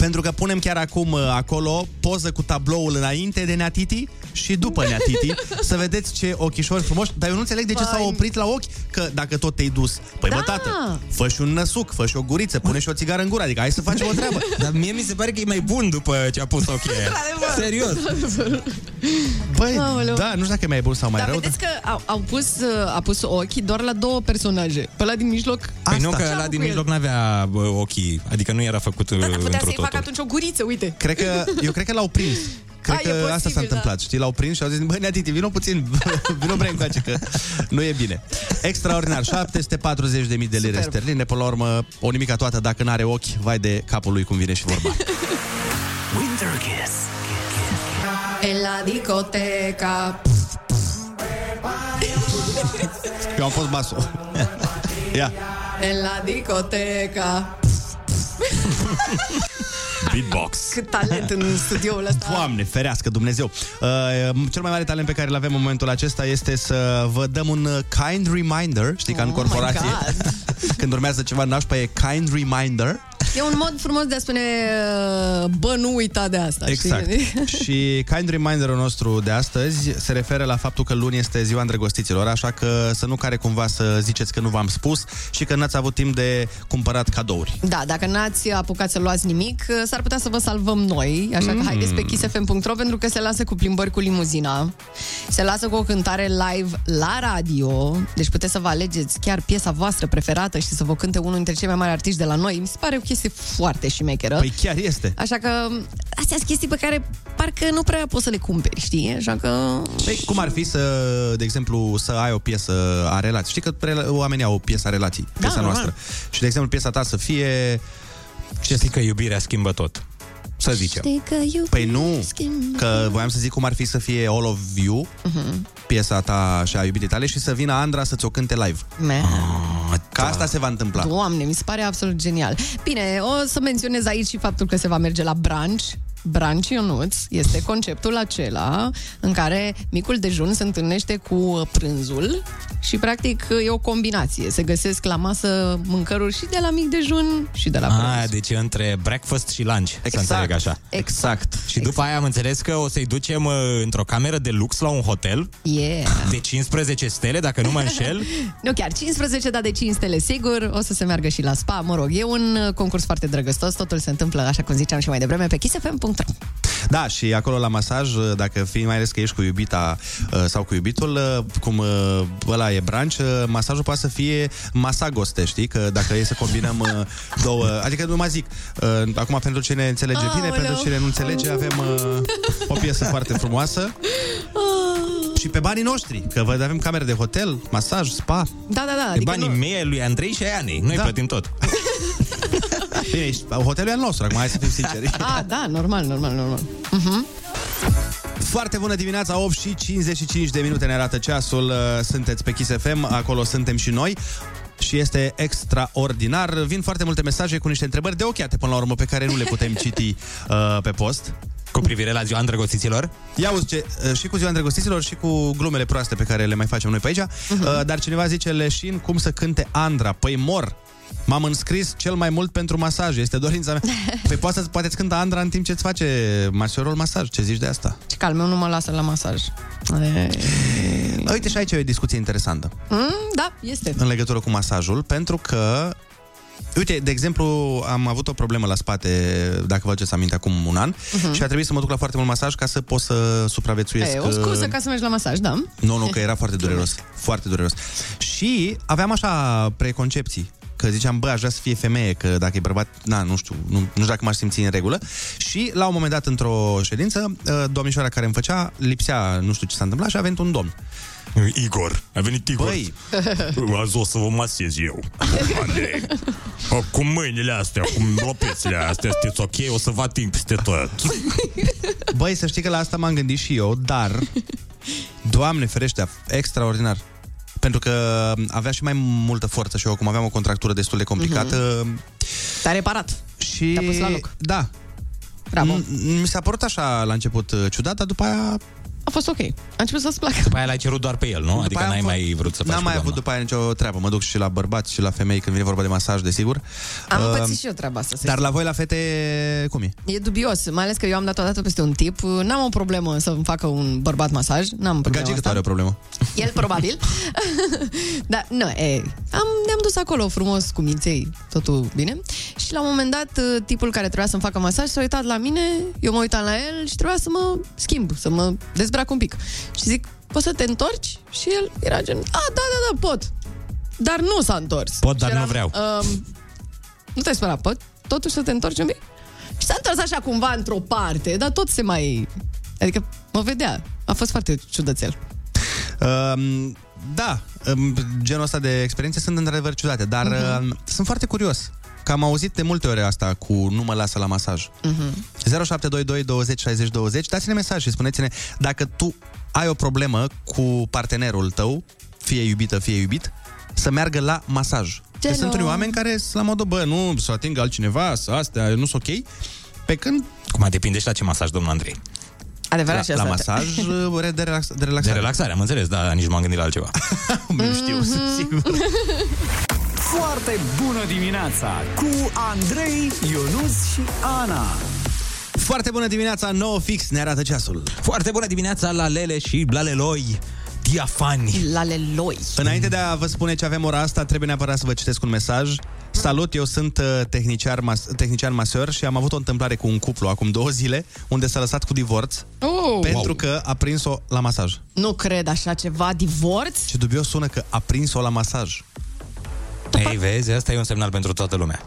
pentru că punem chiar acum uh, acolo poză cu tabloul înainte de Neatiti și după Neatiti să vedeți ce ochișori frumoși. Dar eu nu înțeleg de ce s-au oprit la ochi, că dacă tot te-ai dus. Păi Da. bă, tată, fă și un năsuc, fă și o guriță, pune și o țigară în gură, adică hai să facem o treabă. Dar mie mi se pare că e mai bun după ce a pus ochii aia. Serios. Băi, Aoleu. da, nu știu dacă e mai bun sau mai Dar rău. vedeți că au, au pus, uh, a pus ochii doar la două personaje. Pe ăla din mijloc... Păi nu, că Ce-a ăla făcut din cu el? mijloc n-avea bă, ochii, adică nu era făcut Da, dar într-o putea să-i facă totul. atunci o guriță, uite. Cred că, eu cred că l-au prins. Cred A, că e asta posibil, s-a întâmplat, da. știi? L-au prins și au zis, băi, Neatiti, vino puțin, vino bre încoace, că nu e bine. Extraordinar, 740.000 de lire Superb. sterline, până la urmă, o nimica toată, dacă n-are ochi, vai de capul lui, cum vine și vorba. Winter Kiss. En la discoteca. Eu am fost baso. Ia. En la discoteca. Beatbox. Cât talent în studioul ăsta. Doamne, ferească Dumnezeu! Uh, cel mai mare talent pe care îl avem în momentul acesta este să vă dăm un uh, kind reminder, știi, ca în Oh corporație. my God. Când urmează ceva nașpa, e kind reminder. E un mod frumos de a spune uh, Bă, nu uita de asta Exact. știi? și kind reminderul nostru de astăzi se referă la faptul că luni este ziua îndrăgostiților, așa că să nu care cumva să ziceți că nu v-am spus și că n-ați avut timp de cumpărat cadouri. Da, dacă n-ați apucat să luați nimic, s-ar putea să vă salvăm noi, așa că Mm. haideți pe kissfm.ro pentru că se lasă cu plimbări cu limuzina, se lasă cu o cântare live la radio, deci puteți să vă alegeți chiar piesa voastră preferată și să vă cânte unul dintre cei mai mari artiști de la noi. Mi se pare o chestie foarte șmecheră. Păi chiar este. Așa că astea sunt chestii pe care parcă nu prea poți să le cumperi, știi? Așa că... Păi, cum ar fi să, de exemplu, să ai o piesă a relației? Știi că rela- oamenii au o piesă a relației, piesa normal. noastră. Și, de exemplu, piesa ta să fie... Ce știi că iubirea schimbă tot. Să zicem. Știi că iubi Păi nu, schimbă. că voiam să zic cum ar fi să fie All of You, Mhm. piesa ta și a iubitei tale, și să vină Andra să ți-o cânte live. Man. Ca asta se va întâmpla. Doamne, mi se pare absolut genial. Bine, o să menționez aici și faptul că se va merge la brunch. Brunch Ionuț este conceptul acela în care micul dejun se întâlnește cu prânzul și practic e o combinație. Se găsesc la masă mâncăruri și de la mic dejun și de la prânz. Ah, deci e între breakfast și lunch, exact. să înțeleg așa. Exact. Și după aia am înțeles că o să-i ducem uh, într-o cameră de lux la un hotel Yeah. de 15 stele, dacă nu mă înșel. Nu chiar 15, dar de 5 stele sigur. O să se meargă și la spa. Mă rog, e un uh, concurs foarte drăgăstos. Totul se întâmplă, așa cum ziceam și mai devreme, pe kissfm.ro Da, și acolo la masaj, dacă fii mai ales că ești cu iubita uh, sau cu iubitul, uh, cum uh, ăla e branch, uh, masajul poate să fie masagoste, știi? Că dacă e să combinăm uh, două... Adică nu mai zic, uh, acum pentru cine înțelege bine, Aoleu. pentru cine nu înțelege, avem uh, o piesă foarte frumoasă. Și pe banii noștri, că văd avem camere de hotel, masaj, spa. Da, da, da. Pe Adică banii nu... mei, lui Andrei și ai Anei. Noi Da. plătim tot. Bine, ești- hotelul e al nostru, acum hai să fim sinceri. Ah, da, normal, normal, normal. Uh-huh. Foarte bună dimineața, 8 și 55 de minute ne arată ceasul. Uh, Sunteți pe Kiss FM, acolo suntem și noi. Și este extraordinar. Vin foarte multe mesaje cu niște întrebări de ochiate până la urmă pe care nu le putem citi uh, pe post. Cu privire la ziua îndrăgostiților? Ia uzi ce, uh, și cu ziua îndrăgostiților și cu glumele proaste pe care le mai facem noi pe aici. Uh, dar cineva zice leșin cum să cânte Andra. Păi mor! M-am înscris cel mai mult pentru masaj, este dorința mea. Păi poate să poate cânta Andra în timp ce îți face masorul masaj. Ce zici de asta? Și că al meu nu mă lasă la masaj. E... Uite și aici e o discuție interesantă Mm, da, este. în legătură cu masajul, pentru că Uite, de exemplu, am avut o problemă la spate, dacă vă aduceți aminte, acum un an Mhm. și a trebuit să mă duc la foarte mult masaj ca să pot să supraviețuiesc. E, o scuză uh, ca să mergi la masaj, da. Nu, nu, că era foarte dureros. Foarte dureros. Și aveam așa preconcepții că ziceam, bă, aș vrea să fie femeie, că dacă e bărbat, na, nu știu, nu, nu știu dacă m-aș simți în regulă. Și la un moment dat, într-o ședință, uh, domnișoara care îmi făcea, lipsea, nu știu ce s-a întâmplat și a venit un domn. Igor, a venit Igor. Băi, Azi o să vă masez eu. Andrei. Cu mâinile astea, cu lopețile astea, sunteți ok? O să vă ating peste tot. Băi, să știi că la asta m-am gândit și eu, dar, Doamne ferește, extraordinar. Pentru că avea și mai multă forță și eu, cum aveam o contractură destul de complicată. Te-a reparat. Și... Te-a pus la loc. Da. Bravo. M- Mi s-a părut așa la început uh, ciudat, dar după aia... A fost ok. A început să-ți placă. După aia l-ai cerut doar pe el, nu? Adică aia n-ai am fost- mai vrut să faci N-am cu mai doamna. avut după aia nicio treabă. Mă duc și la bărbați și la femei când vine vorba de masaj, desigur. Am Uh, pățit și eu treaba asta. să Dar știi. la voi, la fete, cum e? E dubios, mai ales că eu am dat o dată peste un tip. N-am o problemă să-mi facă un bărbat masaj. N-am problema Gagică asta. are o problemă. El probabil. Dar nu, e, am, ne-am dus acolo frumos cu minței, totul bine. Și la un moment dat, tipul care trebuia să-mi facă masaj s-a uitat la mine, eu mă uitam la el și trebuia să mă schimb, să mă dezbrac un pic. Și zic, poți să te întorci? Și el era gen, a, da, da, da, pot. Dar nu s-a întors. Pot, dar Și nu vreau. Um, nu te spera, pot totuși să te întorci un pic? Și s-a întors așa cumva într-o parte, dar tot se mai... Adică mă vedea. A fost foarte ciudățel. Um, da, um, genul ăsta de experiențe sunt într-adevăr ciudate, dar Mhm. uh sunt foarte curios. Că am auzit de multe ori asta cu nu mă lasă la masaj. Mhm. 0722 20 60 20 Dați-ne mesaj și spuneți-ne dacă tu ai o problemă cu partenerul tău, fie iubită, fie iubit, să meargă la masaj. Că Gelo. sunt unii oameni care sunt la modul, bă, nu, să atingă altcineva, să astea, nu sunt ok. Pe când Cum depinde și la ce masaj, domnul Andrei. Adevărat și la, la asta. masaj uh, de, relax, de De relaxare. relaxare, am înțeles, dar nici nu m-am gândit la altceva. Nu știu, sunt sigur. Foarte bună dimineața cu Andrei, Ionus și Ana. Foarte bună dimineața, 9 fix, ne arată ceasul. Foarte bună dimineața la Lele și Blaleloi. Diafani. La leloi. Înainte de a vă spune ce avem ora asta, trebuie neapărat să vă citesc un mesaj. Salut, eu sunt uh, tehnician, mas- tehnician maseur și am avut o întâmplare cu un cuplu acum două zile, unde s-a lăsat cu divorț, Oh. pentru că a prins-o la masaj. Nu cred așa ceva, divorț? Ce dubios sună că a prins-o la masaj. Ei, vezi, asta e un semnal pentru toată lumea.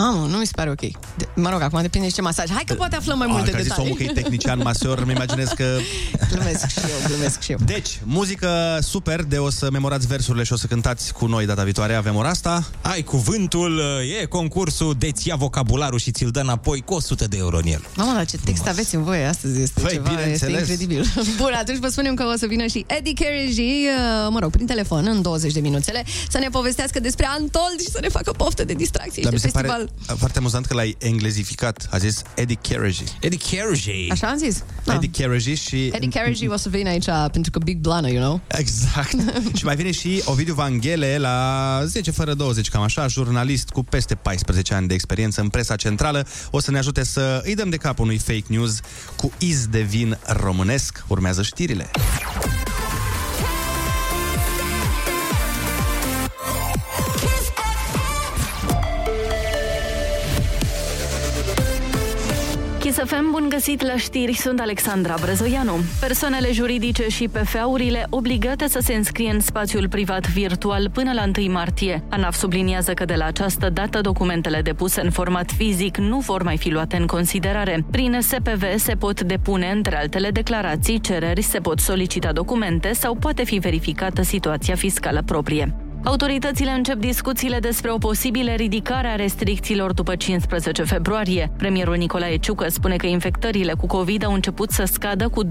Ah, nu mi se pare ok. De, mă rog, acum depinde de ce masaj. Hai că poate aflăm mai multe a, că a zis detalii. omul că e tehnician maseur, îmi imaginez că... glumesc și eu, glumesc și eu. Deci, muzică super, de o să memorați versurile și o să cântați cu noi data viitoare, avem ora asta. Ai cuvântul, e concursul de ți ia vocabularul și ți-l dă înapoi cu 100 de euro în el. Mamă, dar ce text aveți în voie astăzi este Păi, ceva, este bineînțeles. incredibil. Bun, atunci vă spunem că o să vină și Eddie Carriage, uh, mă rog, prin telefon, în 20 de minuțele, să ne povestească despre Antold și să ne facă poftă de distracție Dar și mi de se pare festival. foarte amuzant că l-ai englezificat. A zis Eddie Carriage. Eddie Carriage. Așa am zis? Da. Eddie Carriage și... Eddie Carriage o să vină aici pentru că Big Blană, you know? Exact. și mai vine și Ovidiu Vanghele la 10 fără 20, cam așa, jurnalist cu peste 14 ani de experiență în presa centrală. O să ne ajute să îi dăm de cap unui fake news cu iz de vin românesc. Urmează știrile. Chisafem, bun găsit la știri, sunt Alexandra Brezoianu. Persoanele juridice și PFA-urile obligate să se înscrie în spațiul privat virtual până la 1 martie. ANAF subliniază că de la această dată documentele depuse în format fizic nu vor mai fi luate în considerare. Prin SPV se pot depune, între altele, declarații, cereri, se pot solicita documente sau poate fi verificată situația fiscală proprie. Autoritățile încep discuțiile despre o posibilă ridicare a restricțiilor după 15 februarie. Premierul Nicolae Ciucă spune că infectările cu COVID au început să scadă cu 2-3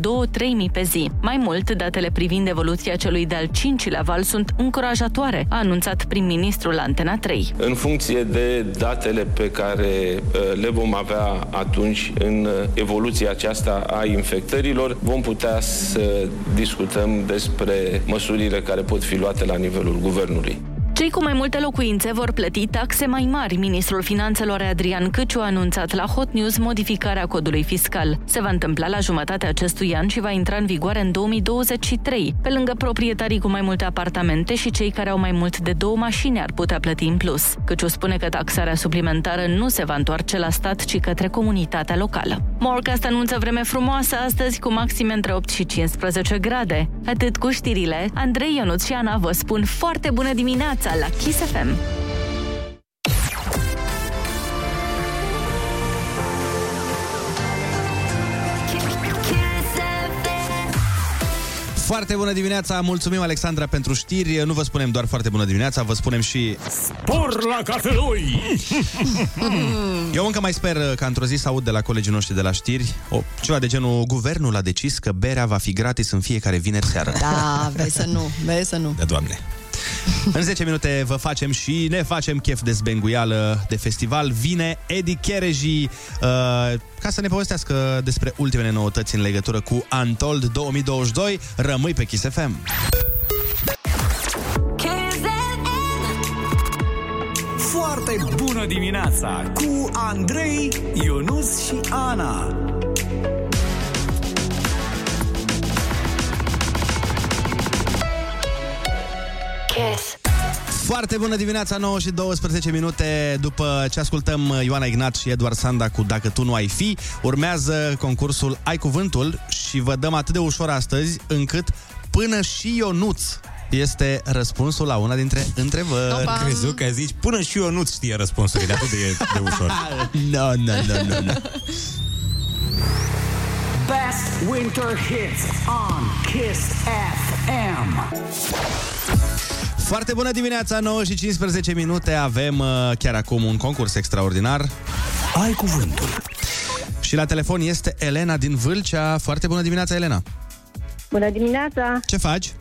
mii pe zi. Mai mult, datele privind evoluția celui de-al cincilea val sunt încurajatoare, a anunțat prim-ministrul la Antena 3. În funcție de datele pe care uh, le vom avea atunci în uh, evoluția aceasta a infectărilor, vom putea să discutăm despre măsurile care pot fi luate la nivelul guvernului. Nuri. Cei cu mai multe locuințe vor plăti taxe mai mari. Ministrul Finanțelor Adrian Căciu a anunțat la Hot News modificarea codului fiscal. Se va întâmpla la jumătatea acestui an și va intra în vigoare în 2023. Pe lângă proprietarii cu mai multe apartamente și cei care au mai mult de două mașini ar putea plăti în plus. Căciu spune că taxarea suplimentară nu se va întoarce la stat, ci către comunitatea locală. Morcast anunță vreme frumoasă astăzi cu maxime între 8 și 15 grade. Atât cu știrile, Andrei Ionuț și Ana vă spun foarte bună dimineața la Kiss FM. Foarte bună dimineața, mulțumim Alexandra pentru știri. Nu vă spunem doar foarte bună dimineața, vă spunem și... Spor la cafeloi! Eu încă mai sper că într-o zi să aud de la colegii noștri de la știri o, ceva de genul Guvernul a decis că berea va fi gratis în fiecare vineri seară. Da, vei să nu, vei să nu. Da, doamne. În 10 minute vă facem și ne facem chef de zbenguială de festival. Vine Eddie Chereji uh, ca să ne povestească despre ultimele noutăți în legătură cu Untold 2022. Rămâi pe Kiss FM. Foarte bună dimineața cu Andrei, Ionus și Ana. Kiss. Foarte bună dimineața, 9 și 12 minute după ce ascultăm Ioana Ignat și Eduard Sanda cu Dacă tu nu ai fi, urmează concursul Ai Cuvântul și vă dăm atât de ușor astăzi încât până și Ionuț este răspunsul la una dintre întrebări. Am crezut că zici, până și eu nu știe răspunsurile, atât de, de ușor. No, no, no, no, no. Best Winter Hits on Kiss FM. Foarte bună dimineața, 9 și 15 minute. Avem uh, chiar acum un concurs extraordinar. Ai cuvântul. Și la telefon este Elena din Vâlcea. Foarte bună dimineața, Elena. Bună dimineața! Ce faci?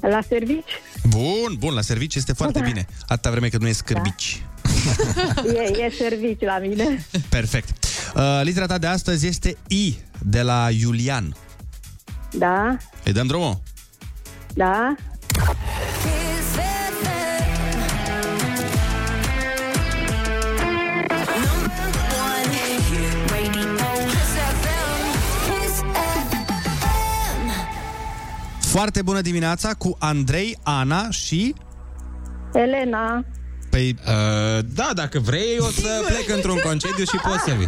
La servici? Bun, bun, la serviciu este foarte bine. Atâta vreme cât nu e scârbici. E, e servici la mine. Perfect. Uh, litera ta de astăzi este I, de la Iulian. Da, Îi dăm drumul? da. Foarte bună dimineața cu Andrei, Ana și... Elena. Păi... Uh, da, dacă vrei, o să plec într-un concediu și poți să vii.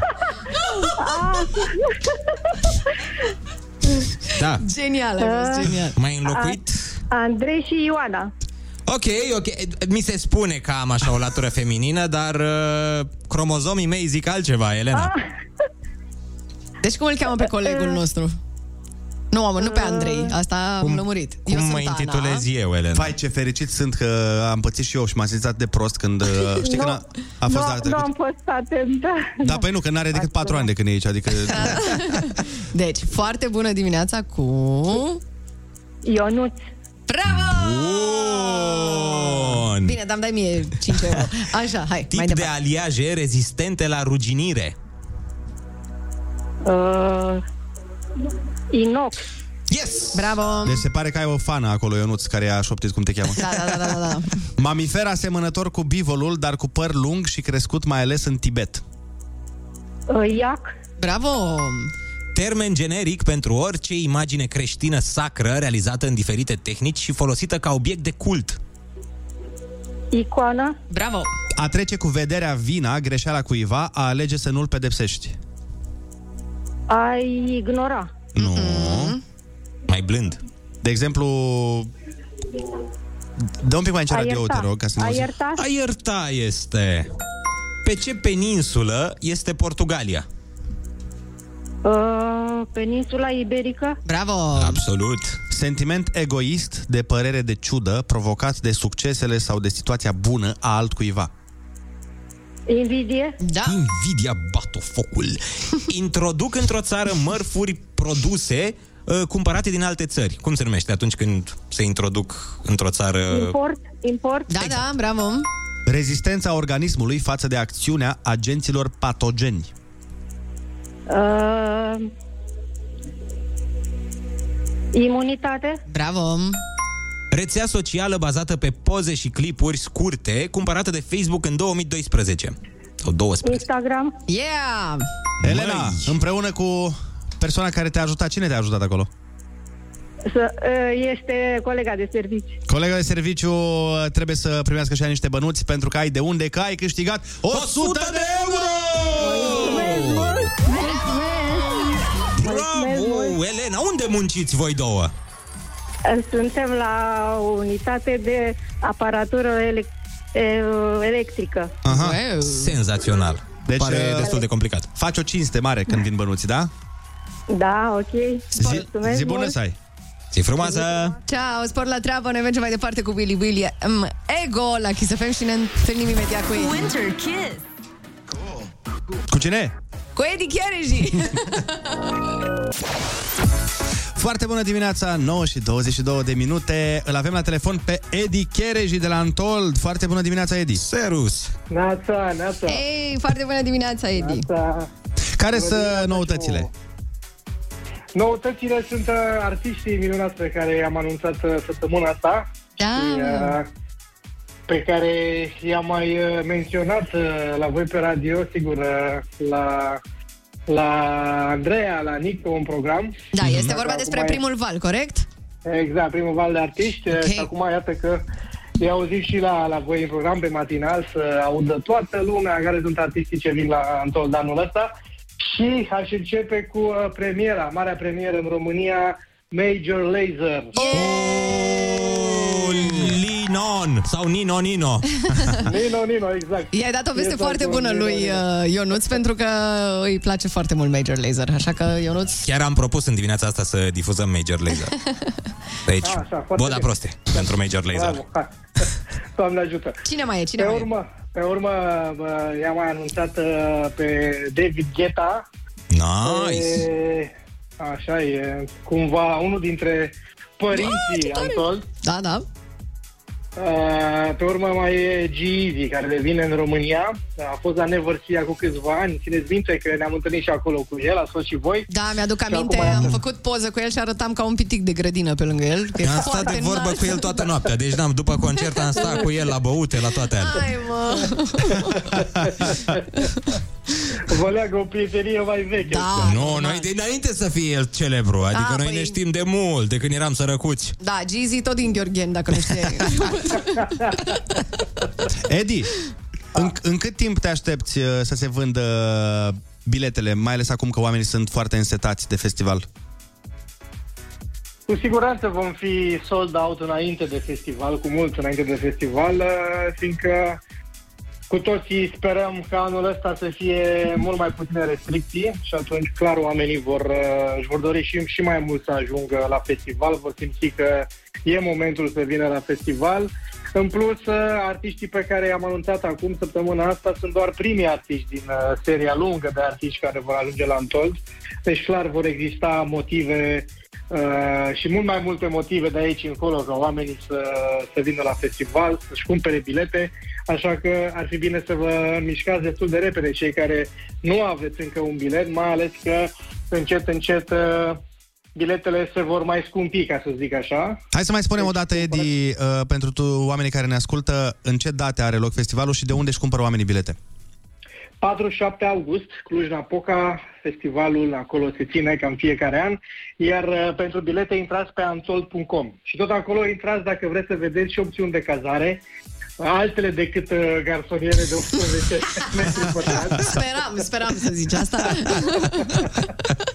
Da. Genial, a fost genial. Mai înlocuit? Andrei și Ioana. Ok, ok. Mi se spune că am așa o latură feminină, dar uh, cromozomii mei zic altceva, Elena. Deci cum îl cheamă pe colegul nostru? Nu, am, nu pe Andrei, asta am lămurit. Eu cum sunt mă Ana. intitulez eu, Elena? Vai, ce fericit sunt că am pățit și eu și m-am simțit de prost când... uh, Știi nu, când a, a fost nu, data nu trecută? am fost atentă. Da, păi nu, că n-are decât patru ani de când e aici, adică... Deci, foarte bună dimineața cu... Ionuț. Bravo! Bun. Bine, dar dai mie 5 euro. Așa, hai, Tip mai de departe. aliaje rezistente la ruginire. Uh, inox. Yes! Bravo! Deci se pare că ai o fană acolo, Ionuț, care a șoptit cum te cheamă. Da, da, da, da, da. Mamifer asemănător cu bivolul, dar cu păr lung și crescut mai ales în Tibet. Uh, iac. Bravo! Termen generic pentru orice imagine creștină sacră realizată în diferite tehnici și folosită ca obiect de cult. Icoană. Bravo! A trece cu vederea vina, greșeala cuiva, a alege să nu-l pedepsești. Ai ignora. Nu. Mai blând. De exemplu... Dă un pic mai încet A radio, ierta. te rog, ca să ne A auzim. ierta. A ierta este... Pe ce peninsulă este Portugalia? Uh, peninsula Iberică. Bravo! Absolut. Sentiment egoist de părere de ciudă provocat de succesele sau de situația bună a altcuiva. Invidie. Da. Invidia bată focul. Introduc într-o țară mărfuri produse uh, cumpărate din alte țări. Cum se numește atunci când se introduc într-o țară... Import. Import. Da, da, bravo! Rezistența organismului față de acțiunea agenților patogeni. Uh, imunitate. Bravo! Rețea socială bazată pe poze și clipuri scurte, cumpărată de Facebook în 2012. Sau 12. Instagram. Yeah! Elena, Măi. împreună cu persoana care te-a ajutat, cine te-a ajutat acolo? Să, uh, este colega de servici. Colega de serviciu uh, trebuie să primească și ea niște bănuți pentru că ai de unde, că ai câștigat 100 de euro! Bravo, Elena, unde munciți voi două? Suntem la o unitate de aparatură elec- e- electrică. Aha. Senzațional. Deci, Pare uh, destul de complicat. Faci o cinste mare când vin bănuții, da? Da, ok. Zi, Mulțumesc zi bună mult. să ai! Zi frumoasă! Ciao, spor la treabă, ne mergem mai departe cu Willy Willy um, Ego la Kiss FM și ne întâlnim imediat cu ei Winter Kiss. Cu cine? Cu Eddie Chereji Foarte bună dimineața, 9 și 22 de minute. Îl avem la telefon pe Edi Chereji de la Antold. Foarte bună dimineața, Edi. Serus. Neața, neața. Ei, foarte bună dimineața, Eddie Neața. Care Bună sunt dimineața noutățile? și Noutățile sunt uh, artiștii minunați pe care i-am anunțat uh, săptămâna asta. Da. Și, uh, pe care i-am mai uh, menționat uh, la voi pe radio, sigur, uh, la, la Andreea, la Nico, un program. Da, este Dacă vorba despre acum e- primul val, corect? Exact, primul val de artiști Ok. okay. și acum iată că i auzit și la, la voi în program pe matinal să audă toată lumea care sunt artiștii ce vin la Antold anul ăsta și aș începe cu uh, premiera, marea premieră în România, Major Laser. Oh, Linon sau Nino Nino. Nino, Nino, exact. I-ai dat o veste Exact, foarte un bună Nino, lui Nino. uh, Ionuț pentru că îi place foarte mult Major Laser, așa că Ionuț... Chiar am propus în dimineața asta să difuzăm Major Laser. Deci, Așa, foarte boda bine. proste pentru Major Laser. Bravo, hai. Doamne ajută. Cine mai e? Cine Pe mai e? urmă, pe urmă bă, i-am mai anunțat uh, pe David Guetta. Nice. E, așa e, cumva unul dintre părinții Antol. Da, da. Uh, Pe urmă mai e G-Eazy, care revine în România. A fost la Never See cu câțiva ani. Țineți minte că ne-am întâlnit și acolo cu el, a fost și voi. Da, mi-aduc Și aminte, acum iată. am făcut poză cu el și arătam ca un pitic de grădină pe lângă el. că e Am stat foarte de vorbă înalt. cu el toată noaptea. Deci, n-am, după concert am stat cu el la băute, la toate alea. Hai, mă! Vă leagă o prietenie mai veche. Da. Nu, noi dinainte să fie el celebru, adică Ah, noi păi- ne știm de mult, de când eram sărăcuți. Da, Gizi tot din Gheorghen, dacă nu știi. Edi, în, în cât timp te aștepți uh, să se vândă biletele, mai ales acum că oamenii sunt foarte însetați de festival? Cu siguranță vom fi sold out înainte de festival, cu mult înainte de festival, uh, fiindcă cu toții sperăm ca anul ăsta să fie mult mai puține restricții și atunci, clar, oamenii vor, uh, își vor dori și, și mai mult să ajungă la festival, vor simți că e momentul să vină la festival. În plus, uh, artiștii pe care i-am anunțat acum săptămâna asta sunt doar primii artiști din uh, seria lungă de artiști care vor ajunge la Antold. Deci, clar, vor exista motive uh, și mult mai multe motive de aici încolo ca oamenii să, să vină la festival, să-și cumpere bilete, așa că ar fi bine să vă mișcați destul de repede cei care nu aveți încă un bilet, mai ales că încet, încet uh, biletele se vor mai scumpi, ca să zic așa. Hai să mai spunem o dată, Edi, uh, pentru tu, oamenii care ne ascultă, în ce date are loc festivalul și de unde își cumpără oamenii bilete? 47 august, Cluj-Napoca, festivalul acolo se ține cam fiecare an, iar uh, pentru bilete intrați pe antol.com și tot acolo intrați dacă vreți să vedeți și opțiuni de cazare, altele decât uh, garsoniere de 11 metri pătrați. Speram, speram să zici asta.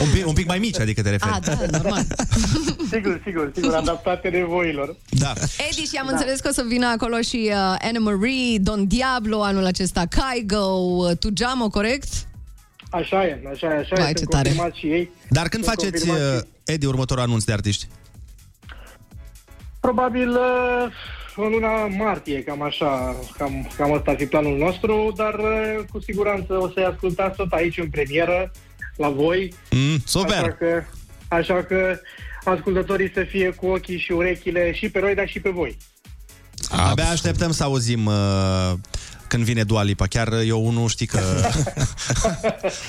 Un pic, un pic mai mici, adică te referi. Ah, da, normal. Sigur, sigur, sigur, adaptate nevoilor. Da. Edi, și am da. înțeles că o să vină acolo și uh, Anna Marie, Don Diablo, anul acesta Kygo, uh, Tujamo, corect? Așa e, așa e, așa Vai, e, ce sunt tare. confirmați și ei. Dar când Sunt faceți, confirmați uh, și- Edi, următorul anunț de artiști? Probabil uh, în luna martie, cam așa, cam, cam asta ar fi planul nostru, dar uh, cu siguranță o să-i ascultați tot aici în premieră, la voi. Mm, super! Așa că, așa că ascultătorii să fie cu ochii și urechile și pe noi, dar și pe voi. Abia așteptăm să auzim uh, când vine Dua Lipa. Chiar eu unul știi că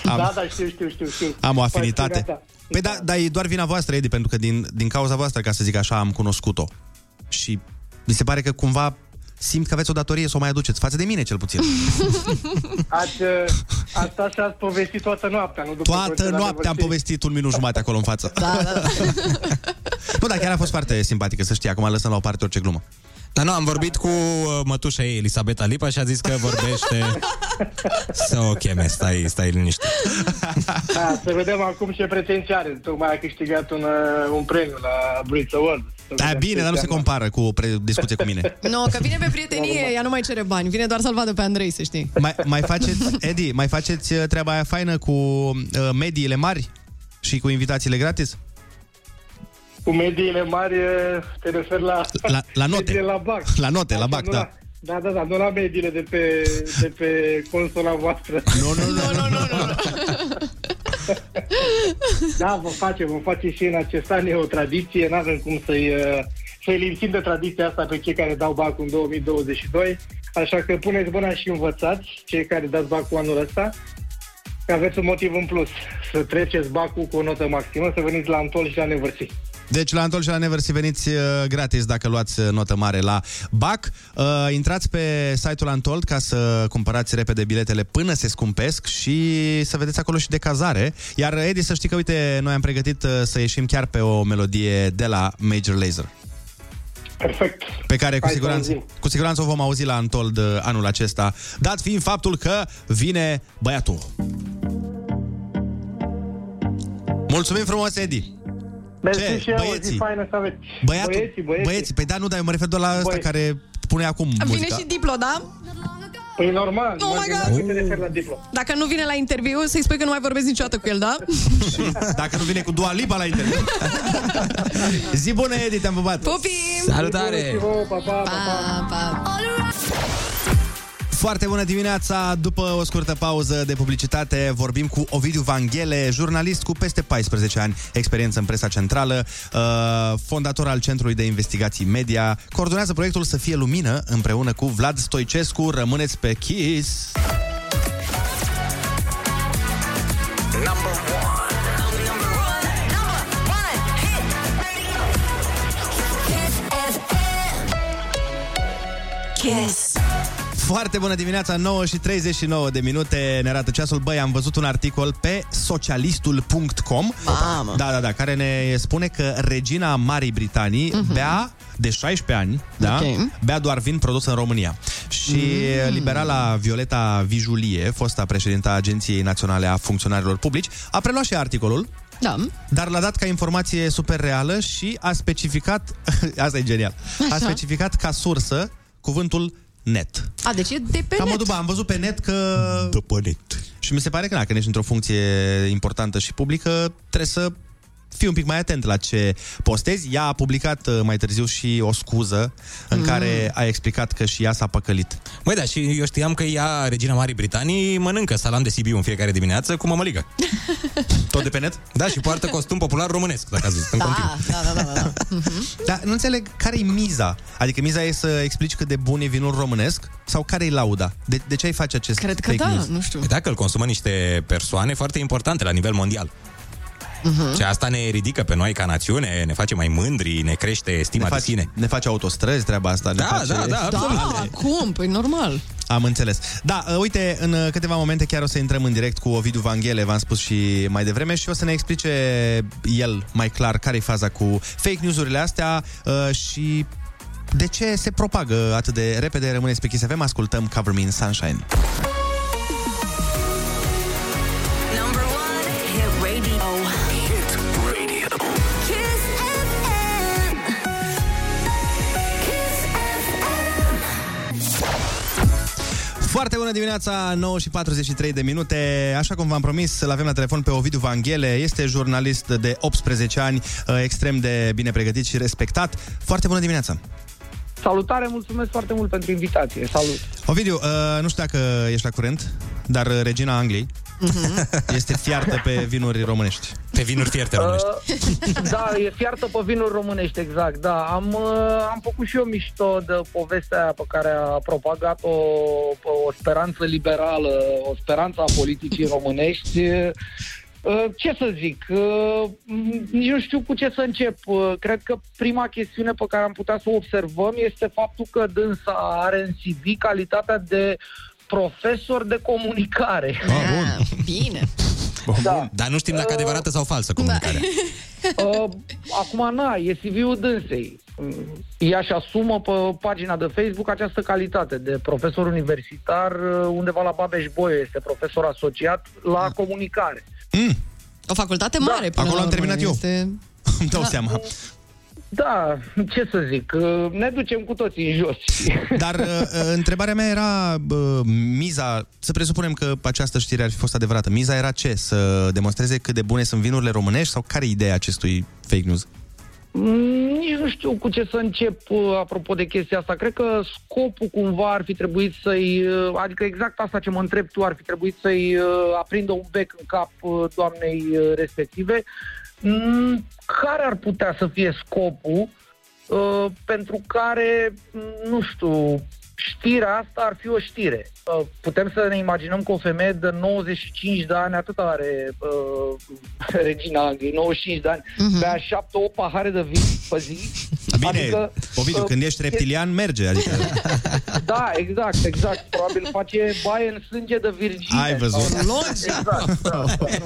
Am- Da, da, știu, știu, știu, știu. am o afinitate. Pasiunea ta. Păi da, dar e doar vina voastră, Edi, pentru că din, din cauza voastră, ca să zic așa, am cunoscut-o. Și mi se pare că cumva simt că aveți o datorie să o mai aduceți, față de mine cel puțin. Ați, uh, asta și-ați povestit toată noaptea, nu? După Toată concert, noaptea am adevăr, povestit un minut jumate acolo în față. Da, da. Nu, dar chiar a fost foarte simpatică, să știi. Acum lăsăm la o parte orice glumă. Dar nu, am vorbit cu uh, mătușa ei, Elisabeta Lipa, și a zis că vorbește... să o cheme, stai, stai liniște. Da, să vedem acum ce pretenții are. Tocmai a câștigat un, uh, un premiu la Brit Award. Să Da, vedem bine, ce dar nu se înseamnă. compară cu o pre- discuție cu mine. Nu, că vine pe prietenie, ea nu mai cere bani, vine doar să-l vadă pe Andrei, să știi. Mai, mai faceți, Edi, mai faceți uh, treaba aia faină cu uh, mediile mari și cu invitațiile gratis? Cu mediile mari uh, te referi la, La- la note. mediile la BAC. La note, la BAC, nu da. La, da, da, da, nu la mediile de pe, de pe consola voastră. Nu, nu, nu, nu, nu, nu. Da, vom face, vom face și în acest an, e o tradiție, nu avem cum să-i, uh, să-i lipsim de tradiția asta pe cei care dau bacul în 2022, așa că puneți mâna și învățați, cei care dați bacul anul ăsta, că aveți un motiv în plus, să treceți bacul cu o notă maximă, să veniți la Antol și la Nevărsi. Deci la Antol și la Neversi veniți uh, gratis dacă luați uh, notă mare la BAC. Uh, intrați pe site-ul Antold ca să cumpărați repede biletele până se scumpesc și să vedeți acolo și de cazare. Iar Edi, să știi că, uite, noi am pregătit uh, să ieșim chiar pe o melodie de la Major Lazer. Perfect. Pe care cu Hai să siguranță, auzim. cu siguranță o vom auzi la Antold uh, anul acesta, dat fiind faptul că vine băiatul. Mulțumim frumos, Edi! Mersi Ce? și eu, o zi Băieții? faină să aveți. Băiatul, băieții, băieții. băieții. Păi da, nu, dar eu mă refer doar la ăsta Băieți. care pune acum Vine muzica. și Diplo, da? Păi normal, Oh mă my gândeam God. că te referi la Diplo. Dacă nu vine la interviu, să-i spui că nu mai vorbesc niciodată cu el, da? Dacă nu vine cu Dua Lipa la interviu. Zi bună, Edi, te-am pupat. Pupim! Salutare! Pa, pa, pa, pa, pa. Foarte bună dimineața! După o scurtă pauză de publicitate, vorbim cu Ovidiu Vanghele, jurnalist cu peste 14 ani experiență în presa centrală, uh, fondator al Centrului de Investigații Media, coordonează proiectul Să fie lumină împreună cu Vlad Stoicescu. Rămâneți pe Kiss! Kiss. Foarte bună dimineața, 9 și 39 de minute ne arată ceasul. Băi, am văzut un articol pe socialistul.com Mamă. Da, da, da, care ne spune că regina Marii Britanii uh-huh. bea de 16 ani, da? Ok. Bea doar vin produs în România. Și Mm. liberala Violeta Vijulie, fosta președinta Agenției Naționale a Funcționarilor Publici, a preluat și articolul Da. dar l-a dat ca informație super reală și a specificat, asta e genial, a Așa. specificat ca sursă cuvântul net. A, deci e de pe Ca net. modul, bă, am văzut pe net că... După net. Și mi se pare că, na, când ești într-o funcție importantă și publică, trebuie să fii un pic mai atent la ce postezi. Ea a publicat uh, mai târziu și o scuză în Mm. care a explicat că și ea s-a păcălit. Măi, da, și eu știam că ea, regina Marii Britanii, mănâncă salam de Sibiu în fiecare dimineață cu mămăligă. Tot de pe net? Da, și poartă costum popular românesc, dacă ați văzut, în continuu. Da, da, da, da. da. Dar nu înțeleg care e miza. Adică miza e să explici cât de bun e vinul românesc sau care e lauda? De, de ce ai face acest Cred că fake da, news? nu știu. Păi Dacă îl consumă niște persoane foarte importante la nivel mondial. Mhm. Și asta ne ridică pe noi ca națiune, ne face mai mândri, ne crește stima ne de face, sine. Ne face autostrăzi treaba asta. ne Da, face... da, da, absolut. Da, cum? Păi normal. Am înțeles. Da, uh, uite, în uh, câteva momente chiar o să intrăm în direct cu Ovidiu Vanghele, v-am spus și mai devreme, și o să ne explice el mai clar care e faza cu fake news-urile astea uh, și de ce se propagă atât de repede. Rămâneți pe Kiss FM, ascultăm Cover Me in Sunshine. Foarte bună dimineața, 9 și 43 de minute. Așa cum v-am promis, îl avem la telefon pe Ovidiu Vanghele. Este jurnalist de 18 ani, uh, extrem de bine pregătit și respectat. Foarte bună dimineața! Salutare, mulțumesc foarte mult pentru invitație. Salut! Ovidiu, uh, nu știu dacă ești la curent, dar uh, regina Angliei este fiartă pe vinuri românești. Pe vinuri fierte Uh, da, e fiartă pe vinuri românești, exact, da. Am, uh, am făcut și eu mișto de povestea aia pe care a propagat-o pe o speranță liberală, o speranță a politicii românești. Uh, Ce să zic? Uh, m- Nici nu știu cu ce să încep. Uh, Cred că prima chestiune pe care am putea să o observăm este faptul că dânsa are în CV calitatea de profesor de comunicare. Ah, bine. Da. Dar nu știm dacă adevărată sau falsă comunicarea. Uh, acum, na, e CV-ul dânsei. Mm, Ea și asumă pe pagina de Facebook această calitate de profesor universitar uh, undeva la Babeș-Bolyai, este profesor asociat la comunicare. O facultate mare. până Acolo la am urmă, terminat eu. Este... Îmi dau seama. Da, ce să zic, uh, ne ducem cu toții în jos. Dar uh, uh, întrebarea mea era uh, miza, să presupunem că această știre ar fi fost adevărată. Miza era ce? Să demonstreze cât de bune sunt vinurile românești sau care e ideea acestui fake news? Mm, Nici nu știu cu ce să încep uh, apropo de chestia asta. Cred că scopul cumva ar fi trebuit să-i... uh, Adică exact asta ce mă întreb tu, ar fi trebuit să-i uh, aprindă un bec în cap uh, doamnei uh, respective. Mm, Care ar putea să fie scopul uh, pentru care, mm, nu știu, știrea asta ar fi o știre. Uh, Putem să ne imaginăm că o femeie de 95 de ani, atât are uh, regina Angliei, 95 de ani, uh-huh. bea 7-8 pahare de vin pe zi. Bine, Adică, Ovidiu, uh, când ești reptilian, merge. Adică Da, exact, exact. Probabil face baie în sânge de virgine. ai văzut. Sau- Logic. Exact, da.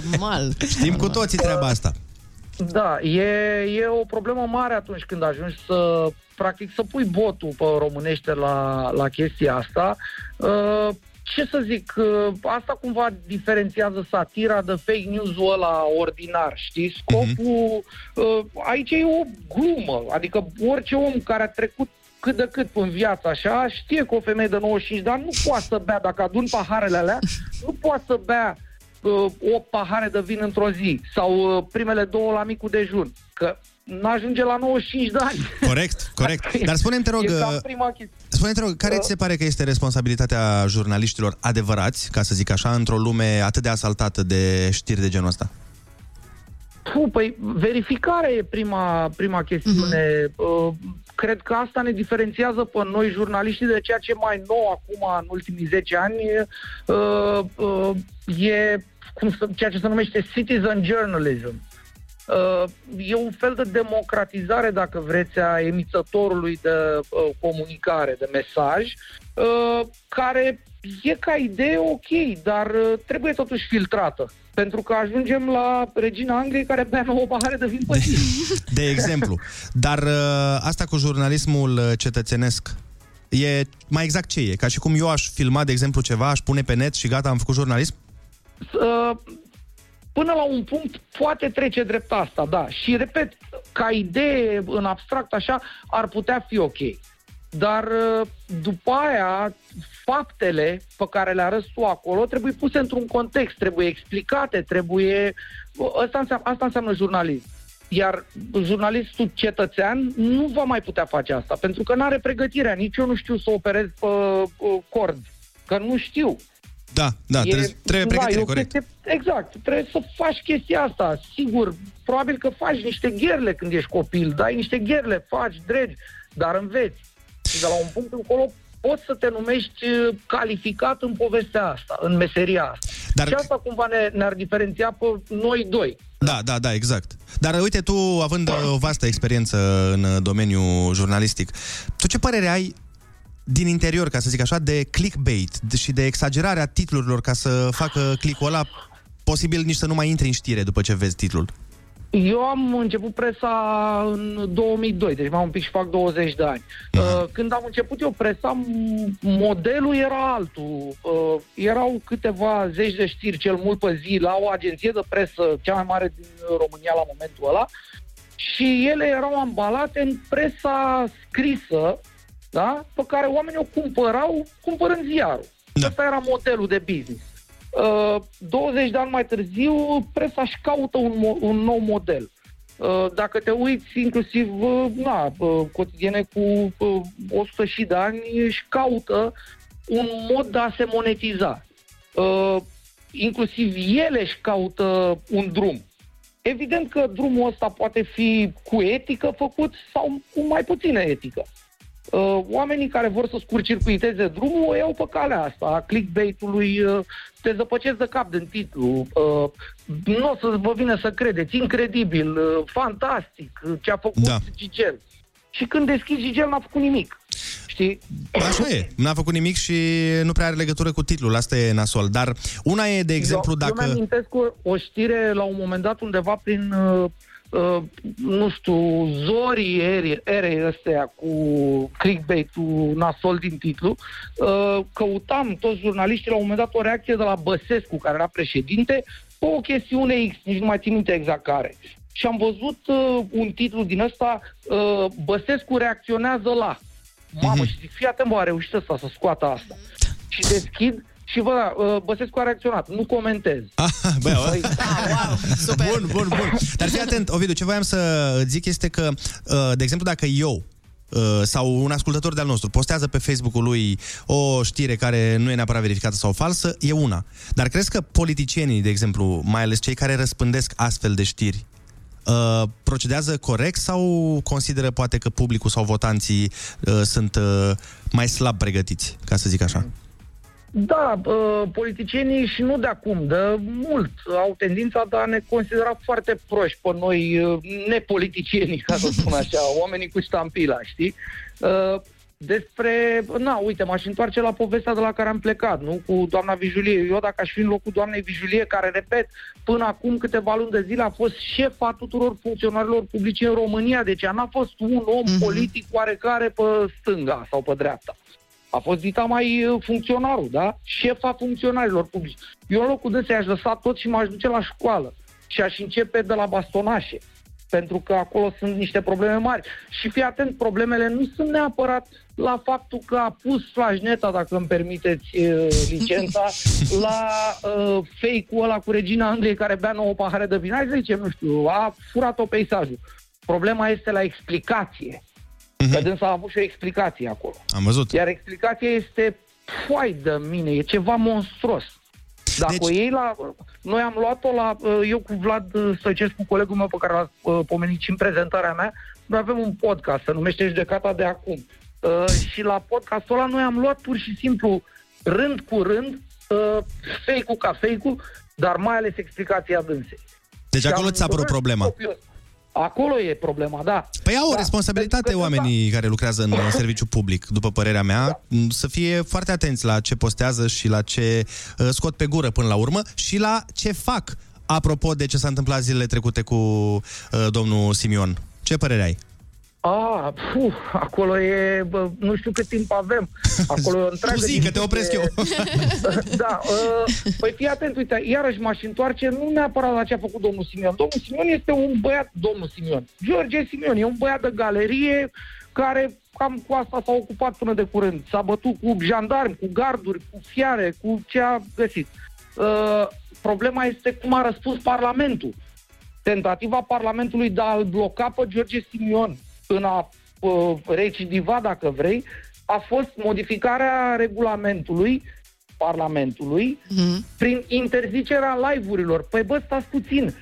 Normal. Știm cu toții treaba asta. Da, e, e o problemă mare atunci când ajungi să, practic, să pui botul pe românește la, la chestia asta. Uh, ce să zic, uh, asta cumva diferențiază satira de fake news-ul ăla ordinar, știi? Scopul, uh, aici e o glumă, adică orice om care a trecut cât de cât în viața așa, știe că o femeie de 95 de ani nu poate să bea, dacă adun paharele alea, nu poate să bea uh, 8 pahare de vin într-o zi sau uh, primele două la micul dejun, că n-ajunge la 95 de ani. Corect, corect. Dar spune-mi, te rog, E cam uh, prima chestie. spune te rog, care ți se pare că este responsabilitatea jurnaliștilor adevărați, ca să zic așa, într-o lume atât de asaltată de știri de genul ăsta? Puh, păi verificarea e prima, prima chestiune. Uh, Cred că asta ne diferențiază pe noi jurnaliștii de ceea ce mai nou acum, în ultimii 10 ani, uh, uh, e cum să, ceea ce se numește citizen journalism. Uh, e un fel de democratizare, dacă vreți, a emițătorului de uh, comunicare, de mesaj, uh, care e ca idee ok, dar uh, trebuie totuși filtrată. Pentru că ajungem la regina Angliei care bea 9 pahare de vin pe zi. De exemplu. Dar uh, asta cu jurnalismul uh, cetățenesc, e mai exact ce e? Ca și cum eu aș filma, de exemplu, ceva, aș pune pe net și gata, am făcut jurnalism? Uh, până la un punct poate trece drept asta, da. Și repet, ca idee în abstract așa ar putea fi ok. Dar uh, după aia, faptele pe care le arăți tu acolo trebuie puse într-un context, trebuie explicate, trebuie... Asta înseamnă, asta înseamnă jurnalism. Iar jurnalistul cetățean nu va mai putea face asta, pentru că nu are pregătirea. Nici eu nu știu să operez pe uh, cord, că nu știu. Da, da, E- trebuie, trebuie da, pregătire, e o corect. chestie- exact, trebuie să faci chestia asta. Sigur, probabil că faci niște gherle când ești copil, dai niște gherle, faci, dregi, dar înveți. Și de la un punct încolo poți să te numești uh, calificat în povestea asta, în meseria asta. Dar... Și asta cumva ne, ne-ar diferenția pe noi doi. Da, da, da, exact. Dar uite, tu, având uh, o vastă experiență în uh, domeniul jurnalistic, tu ce părere ai din interior, ca să zic așa, de clickbait de- și de exagerarea titlurilor ca să facă click-ul ăla posibil nici să nu mai intri în știre după ce vezi titlul? Eu am început presa în 2002, deci mai un pic și fac 20 de ani. Uh, Când am început eu presa, m- modelul era altul. Uh, Erau câteva zeci de știri cel mult pe zi la o agenție de presă cea mai mare din România la momentul ăla și ele erau ambalate în presa scrisă, da? pe care oamenii o cumpărau cumpărând ziarul. Da. Asta era modelul de business. Uh, 20 de ani mai târziu, presa își caută un, mo- un nou model. Uh, dacă te uiți, inclusiv uh, na, uh, cotidiene cu uh, 100 și de ani, își caută un mod de a se monetiza. Uh, inclusiv ele își caută un drum. Evident că drumul ăsta poate fi cu etică făcut sau cu mai puțină etică. Uh, oamenii care vor să scurcircuiteze drumul o iau pe calea asta, a clickbait-ului, uh, te zăpăcesc de cap din titlu, uh, nu o să vă vină să credeți, incredibil, uh, fantastic, uh, ce a făcut da. Gigel. Și când deschizi Gigel n-a făcut nimic. Știi? Așa e, n-a făcut nimic și nu prea are legătură cu titlul, asta e nasol. Dar una e, de exemplu, eu, dacă... Eu mi-amintesc o, o știre la un moment dat undeva prin, uh, uh, nu știu, zorii ere, erei astea cu clickbait-ul nasol din titlu, uh, căutam toți jurnaliștii la un moment dat o reacție de la Băsescu, care era președinte, pe o chestiune X, nici nu mai țin minte exact care. Și am văzut uh, un titlu din ăsta, uh, Băsescu reacționează la. Mamă, și zic, fii atent, bă, a reușit ăsta să scoată asta. Și deschid și vă, uh, Băsescu a reacționat, nu comentez. Bă, Păi, Bun, bun, bun. Dar fii atent, Ovidiu, ce voiam să îți zic este că, uh, de exemplu, dacă eu uh, sau un ascultător de-al nostru postează pe Facebook-ul lui o știre care nu e neapărat verificată sau falsă, e una. Dar crezi că politicienii, de exemplu, mai ales cei care răspândesc astfel de știri, uh, procedează corect sau consideră poate că publicul sau votanții uh, sunt uh, mai slab pregătiți, ca să zic așa? Da, uh, politicienii și nu de acum, de mult, au tendința de a ne considera foarte proști pe noi, uh, nepoliticienii, ca să spun așa, oamenii cu ștampila, știi? Uh, despre, na, uite, m-aș întoarce la povestea de la care am plecat, nu? Cu doamna Vijulie. Eu, dacă aș fi în locul doamnei Vijulie, care, repet, până acum câteva luni de zile a fost șefa tuturor funcționarilor publici în România, deci ea n-a fost un om mm-hmm. politic oarecare pe stânga sau pe dreapta. A fost dita mai uh, funcționarul, da? Șefa funcționarilor publici. Eu în locul dânsei aș lăsa tot și m-aș duce la școală. Și aș începe de la bastonașe. Pentru că acolo sunt niște probleme mari. Și fii atent, problemele nu sunt neapărat la faptul că a pus flașneta, dacă îmi permiteți uh, licența, la uh, fake-ul ăla cu regina Angliei care bea nouă pahare de vin. Hai să zicem, nu știu, a furat-o peisajul. Problema este la explicație. Că dânsa a avut și o explicație acolo. Am văzut. Iar explicația este foai de mine, e ceva monstruos. Dacă deci... o iei la... Noi am luat-o la... Eu cu Vlad Stăcescu, colegul meu pe care l-a uh, pomenit și în prezentarea mea, noi avem un podcast, se numește Judecata de acum. Uh, și la podcastul ăla noi am luat pur și simplu, rând cu rând, uh, fake-ul ca fake-ul, dar mai ales explicația dânsei. Deci Și acolo am ți s-a apărut dorit problema. copios. Acolo e problema, da. Păi au o Da, responsabilitate pentru că- oamenii care lucrează în uh, serviciu public, după părerea mea, m, să fie foarte atenți la ce postează și la ce uh, scot pe gură până la urmă și la ce fac. Apropo de ce s-a întâmplat zilele trecute cu uh, domnul Simion. Ce părere ai? A, puh, acolo e, bă, nu știu cât timp avem. Acolo e o întreagă Tu zi, că te opresc eu. da, uh, păi fii atent, uite, iarăși m-aș întoarce, nu neapărat la ce a făcut domnul Simion. Domnul Simion este un băiat, domnul Simion, George Simion, e un băiat de galerie care cam cu asta s-a ocupat până de curând. S-a bătut cu jandarmi, cu garduri, cu fiare, cu ce a găsit. Uh, problema este cum a răspuns Parlamentul. Tentativa Parlamentului de a-l bloca pe George Simion în a uh, recidiva, dacă vrei, a fost modificarea regulamentului Parlamentului Mm-hmm. prin interzicerea live-urilor. Păi bă, stați puțin.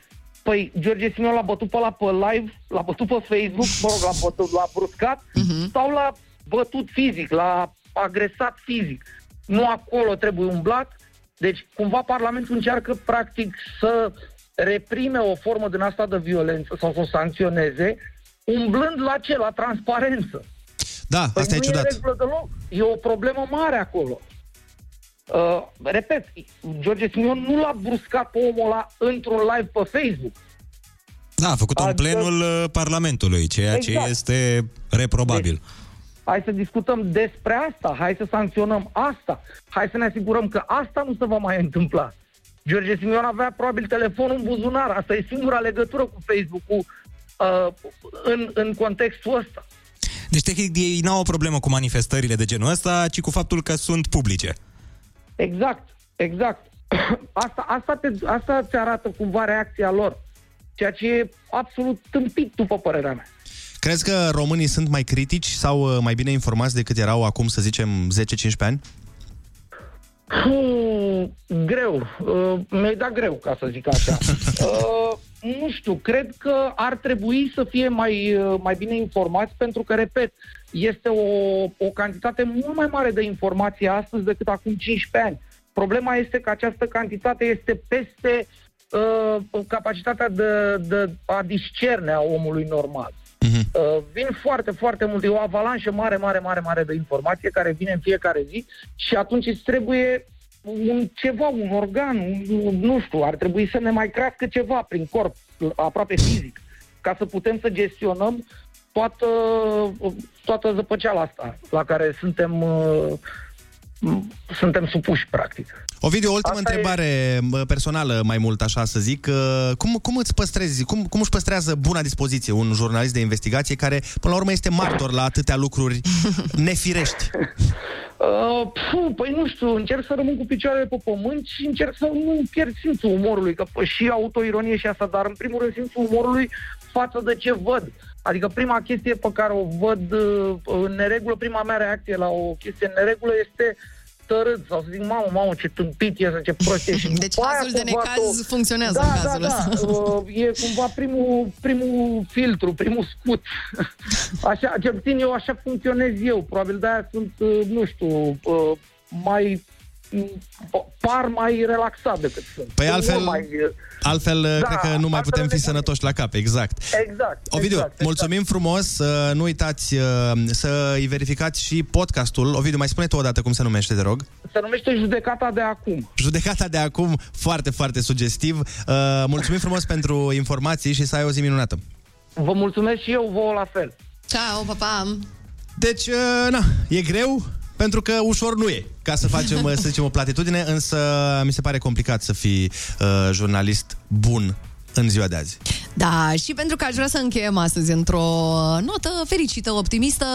Păi George Simion l-a bătut pe la pe live, l-a bătut pe Facebook, mă rog, l-a, bătut, l-a bruscat sau l-a bătut fizic, l-a agresat fizic. Nu acolo trebuie umblat. Deci, cumva Parlamentul încearcă, practic, să reprime o formă din asta de violență sau să o sancționeze, umblând la ce? La transparență. Da, Păi asta e nu e ciudat. regulă deloc. E o problemă mare acolo. Uh, repet, George Simion nu l-a bruscat pe omul ăla într-un live pe Facebook. Da, a făcut-o în Adică- plenul uh, Parlamentului, ceea ce Exact. este reprobabil. Hai să discutăm despre asta, hai să sancționăm asta, hai să ne asigurăm că asta nu se va mai întâmpla. George Simion avea probabil telefonul în buzunar, asta e singura legătură cu Facebook-ul uh, în, în contextul ăsta. Deci, tehnic, ei n-au o problemă cu manifestările de genul ăsta, ci cu faptul că sunt publice. Exact, exact. Asta, asta, te, asta ți arată cumva reacția lor, ceea ce e absolut tâmpit, după părerea mea. Crezi că românii sunt mai critici sau uh, mai bine informați decât erau acum, să zicem, 10-15 ani? Hmm, greu. Uh, mi-ai dat greu, ca să zic așa. Uh, nu știu, cred că ar trebui să fie mai, uh, mai bine informați, pentru că, repet, este o, o cantitate mult mai mare de informație astăzi decât acum 15 ani. Problema este că această cantitate este peste uh, capacitatea de, de a discerne a omului normal. Uh, vin foarte, foarte multe, e o avalanșă mare, mare, mare, mare de informație care vine în fiecare zi și atunci îți trebuie un ceva, un organ, un, nu știu, ar trebui să ne mai crească ceva prin corp, aproape fizic, ca să putem să gestionăm toată, toată zăpăceala asta la care suntem, uh, suntem supuși, practic. Ovidiu, o ultimă Asta e- întrebare bă, personală, mai mult așa să zic. Uh, Cum, cum îți păstrezi, cum, cum își păstrează buna dispoziție un jurnalist de investigație care, până la urmă, este martor la atâtea lucruri nefirești? Uh, puh, păi nu știu, încerc să rămân cu picioarele pe pământ și încerc să nu pierd simțul umorului, că pă, și autoironie și asta, dar în primul rând simțul umorului față de ce văd. Adică prima chestie pe care o văd uh, în neregulă, prima mea reacție la o chestie în neregulă este tărât sau să zic, mamă, mamă, ce tâmpit e, ce prost e. Și Deci după aia cazul de cumva necaz tu- funcționează da, în cazul da, ăsta. Da, uh, e cumva primul, primul filtru, primul scut. Așa, cel puțin eu așa funcționez eu. Probabil de-aia sunt, uh, nu știu, uh, mai mm, par mai relaxat decât sunt. Păi Sunt altfel, mult mai, uh, altfel Da, cred că nu mai putem fi sănătoși la cap, exact. Exact. Ovidiu, exact, mulțumim frumos, uh, nu uitați uh, să îi verificați și podcastul. Ovidiu, mai spune tu o dată cum se numește, te rog. Se numește judecata de acum. Judecata de acum, foarte, foarte sugestiv. Uh, mulțumim frumos pentru informații și să ai o zi minunată. Vă mulțumesc și eu, vouă la fel. Ciao, pa, pa. Deci, uh, na, e greu, pentru că ușor nu e, ca să facem, uh, să zicem, o platitudine, însă mi se pare complicat să fii uh, jurnalist bun în ziua de azi. Da, și pentru că aș vrea să încheiem astăzi într-o notă fericită, optimistă,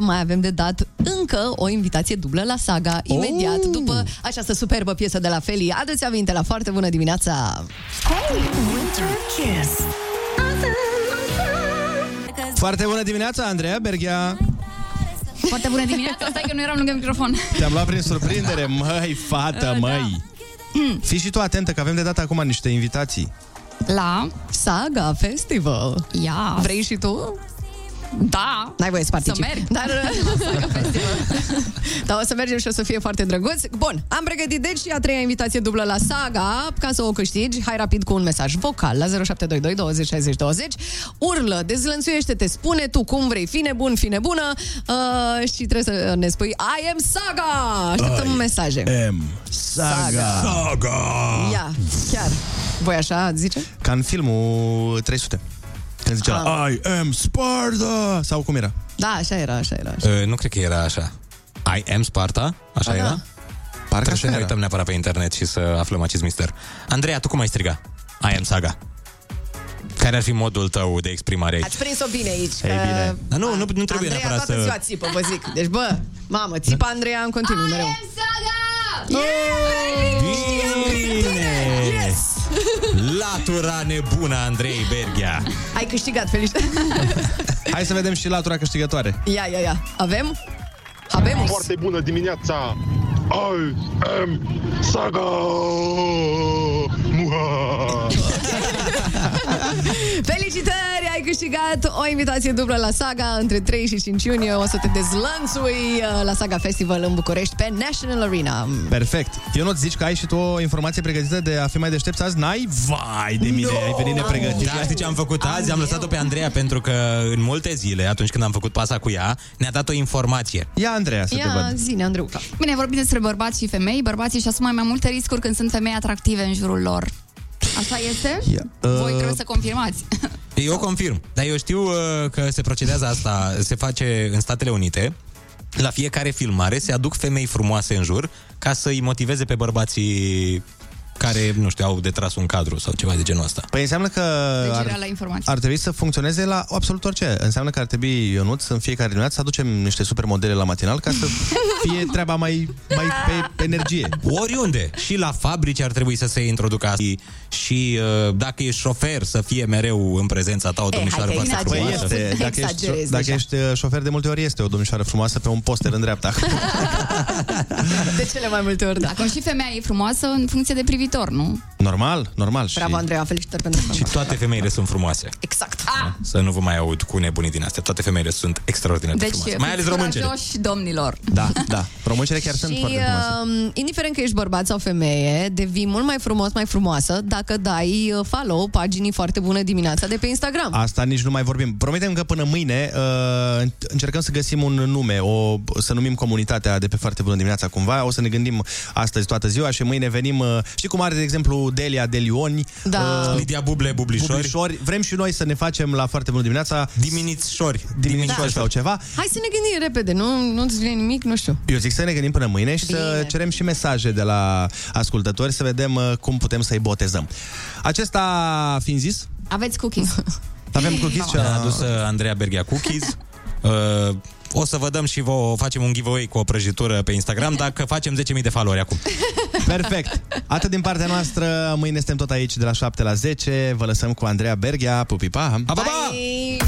mai avem de dat încă o invitație dublă la saga, imediat Oh! după această superbă piesă de la Feli. Aduți aminte la foarte bună dimineața! Hey, Winter Kiss. Foarte bună dimineața, Andreea Berghia! Foarte bună dimineața, stai că nu eram lângă microfon. Te-am luat prin surprindere, măi, fată, Uh, măi! Fii și tu atentă, că avem de dat acum niște invitații. La Saga Festival. Ia. Vrei și tu? Da. N-ai voie să participi. Să merg. Dar, Dar o să mergem și o să fie foarte drăguț. Bun, am pregătit deci a treia invitație dublă la Saga ca să o câștigi. Hai rapid cu un mesaj vocal la 0722 20 60 20. Urlă, dezlănțuiește-te, spune tu cum vrei, fi nebun, fi nebună uh, și trebuie să ne spui I am Saga! Așteptăm I mesaje. am Saga. Saga. Ia, chiar. Voi așa zice? Ca în filmul 300. Când zicea Ah. I am Sparta! Sau cum era? Da, așa era, așa era. Așa. Uh, nu cred că era așa. I am Sparta? Așa Ah, era? da. Parcă Trebuie așa să ne era. uităm neapărat pe internet și să aflăm acest mister. Andreea, tu cum ai striga? I am Saga. Care ar fi modul tău de exprimare aici? Ați prins-o bine aici. Ei, că- bine. Dar nu, nu, nu trebuie Andreea neapărat toată să... ziua țipă, vă zic. Deci, bă, mamă, țipă Andreea în continuu, mereu. Bine! Latura nebună a Andrei Berghia. Ai câștigat, felicitări. Hai să vedem și latura câștigătoare. Ia, ia, ia. Avem? Avem? Foarte bună dimineața! I am Saga! Muha! Felicitări! Ai câștigat o invitație dublă la Saga între 3 și 5 iunie. O să te dezlănțui uh, la Saga Festival în București pe National Arena. Perfect. Eu nu zici că ai și tu o informație pregătită de a fi mai deștept azi? N-ai? Vai de mine, ai venit nepregătit. Da, știi ce am făcut azi? Am lăsat-o pe Andreea pentru că în multe zile, atunci când am făcut pasa cu ea, ne-a dat o informație. Ia, Andreea, să Ia, zine, Andreu. Bine, vorbim despre bărbați și femei. Bărbații își asumă mai multe riscuri când sunt femei atractive în jurul lor. Așa este? Ia. Voi Uh, trebuie să confirmați. Eu confirm, dar eu știu uh, că se procedează asta, se face în Statele Unite. La fiecare filmare se aduc femei frumoase în jur ca să îi motiveze pe bărbații care, nu știu, au de tras un cadru sau ceva de genul ăsta. Păi înseamnă că Legerea ar, la informații. ar trebui să funcționeze la absolut orice. Înseamnă că ar trebui, Ionuț, în fiecare dimineață să aducem niște supermodele la matinal ca să fie treaba mai, mai pe energie. Oriunde. Și la fabrici ar trebui să se introducă asta. Și uh, dacă ești șofer, să fie mereu în prezența ta o domnișoară hai că foarte Păi frumoasă. este, dacă ești, Exagerezi dacă deja. ești uh, șofer de multe ori este o domnișoară frumoasă pe un poster în dreapta. De cele mai multe ori, da. Acum și femeia e frumoasă în funcție de privitor, nu? Normal, normal. Bravo, Andreea, felicitări pentru asta. Și toate femeile sunt frumoase. Exact. Ah! Să nu vă mai aud cu nebunii din astea. Toate femeile sunt extraordinar de Deci, frumoase. Mai ales fiți româncele. curajoși, domnilor. Da, da. Româncele chiar sunt Și, foarte frumoase. uh, indiferent că ești bărbat sau femeie, devii mult mai frumos, mai frumoasă dacă dai uh, follow paginii foarte bună dimineața de pe Instagram. Asta nici nu mai vorbim. Promitem că până mâine uh, încercăm să găsim un nume, o, să numim comunitatea de pe foarte bună dimineața cumva. O să ne gândim astăzi toată ziua și mâine venim, uh, știi cum are, de exemplu, Delia Delioni, Da. Lidia Buble, bublișori. Bublișori. Vrem și noi să ne facem la foarte bună dimineața Diminițșori. Diminițșori Da. sau ceva. Hai să ne gândim repede, nu, nu-ți vine nimic, nu știu. Eu zic să ne gândim până mâine și să Bine. cerem și mesaje de la ascultători să vedem uh, cum putem să-i botezăm. Acesta fiind zis, Aveți cookies. avem cookies și Ne-a adus uh, Andreea Berghia Cookies. Uh, o să vă dăm și vă facem un giveaway cu o prăjitură pe Instagram dacă facem 10.000 de followeri acum. Perfect. Atât din partea noastră, mâine suntem tot aici de la 7 la 10. Vă lăsăm cu Andreea Berghia. Pupi, pa! Pa, pa, pa! Bye!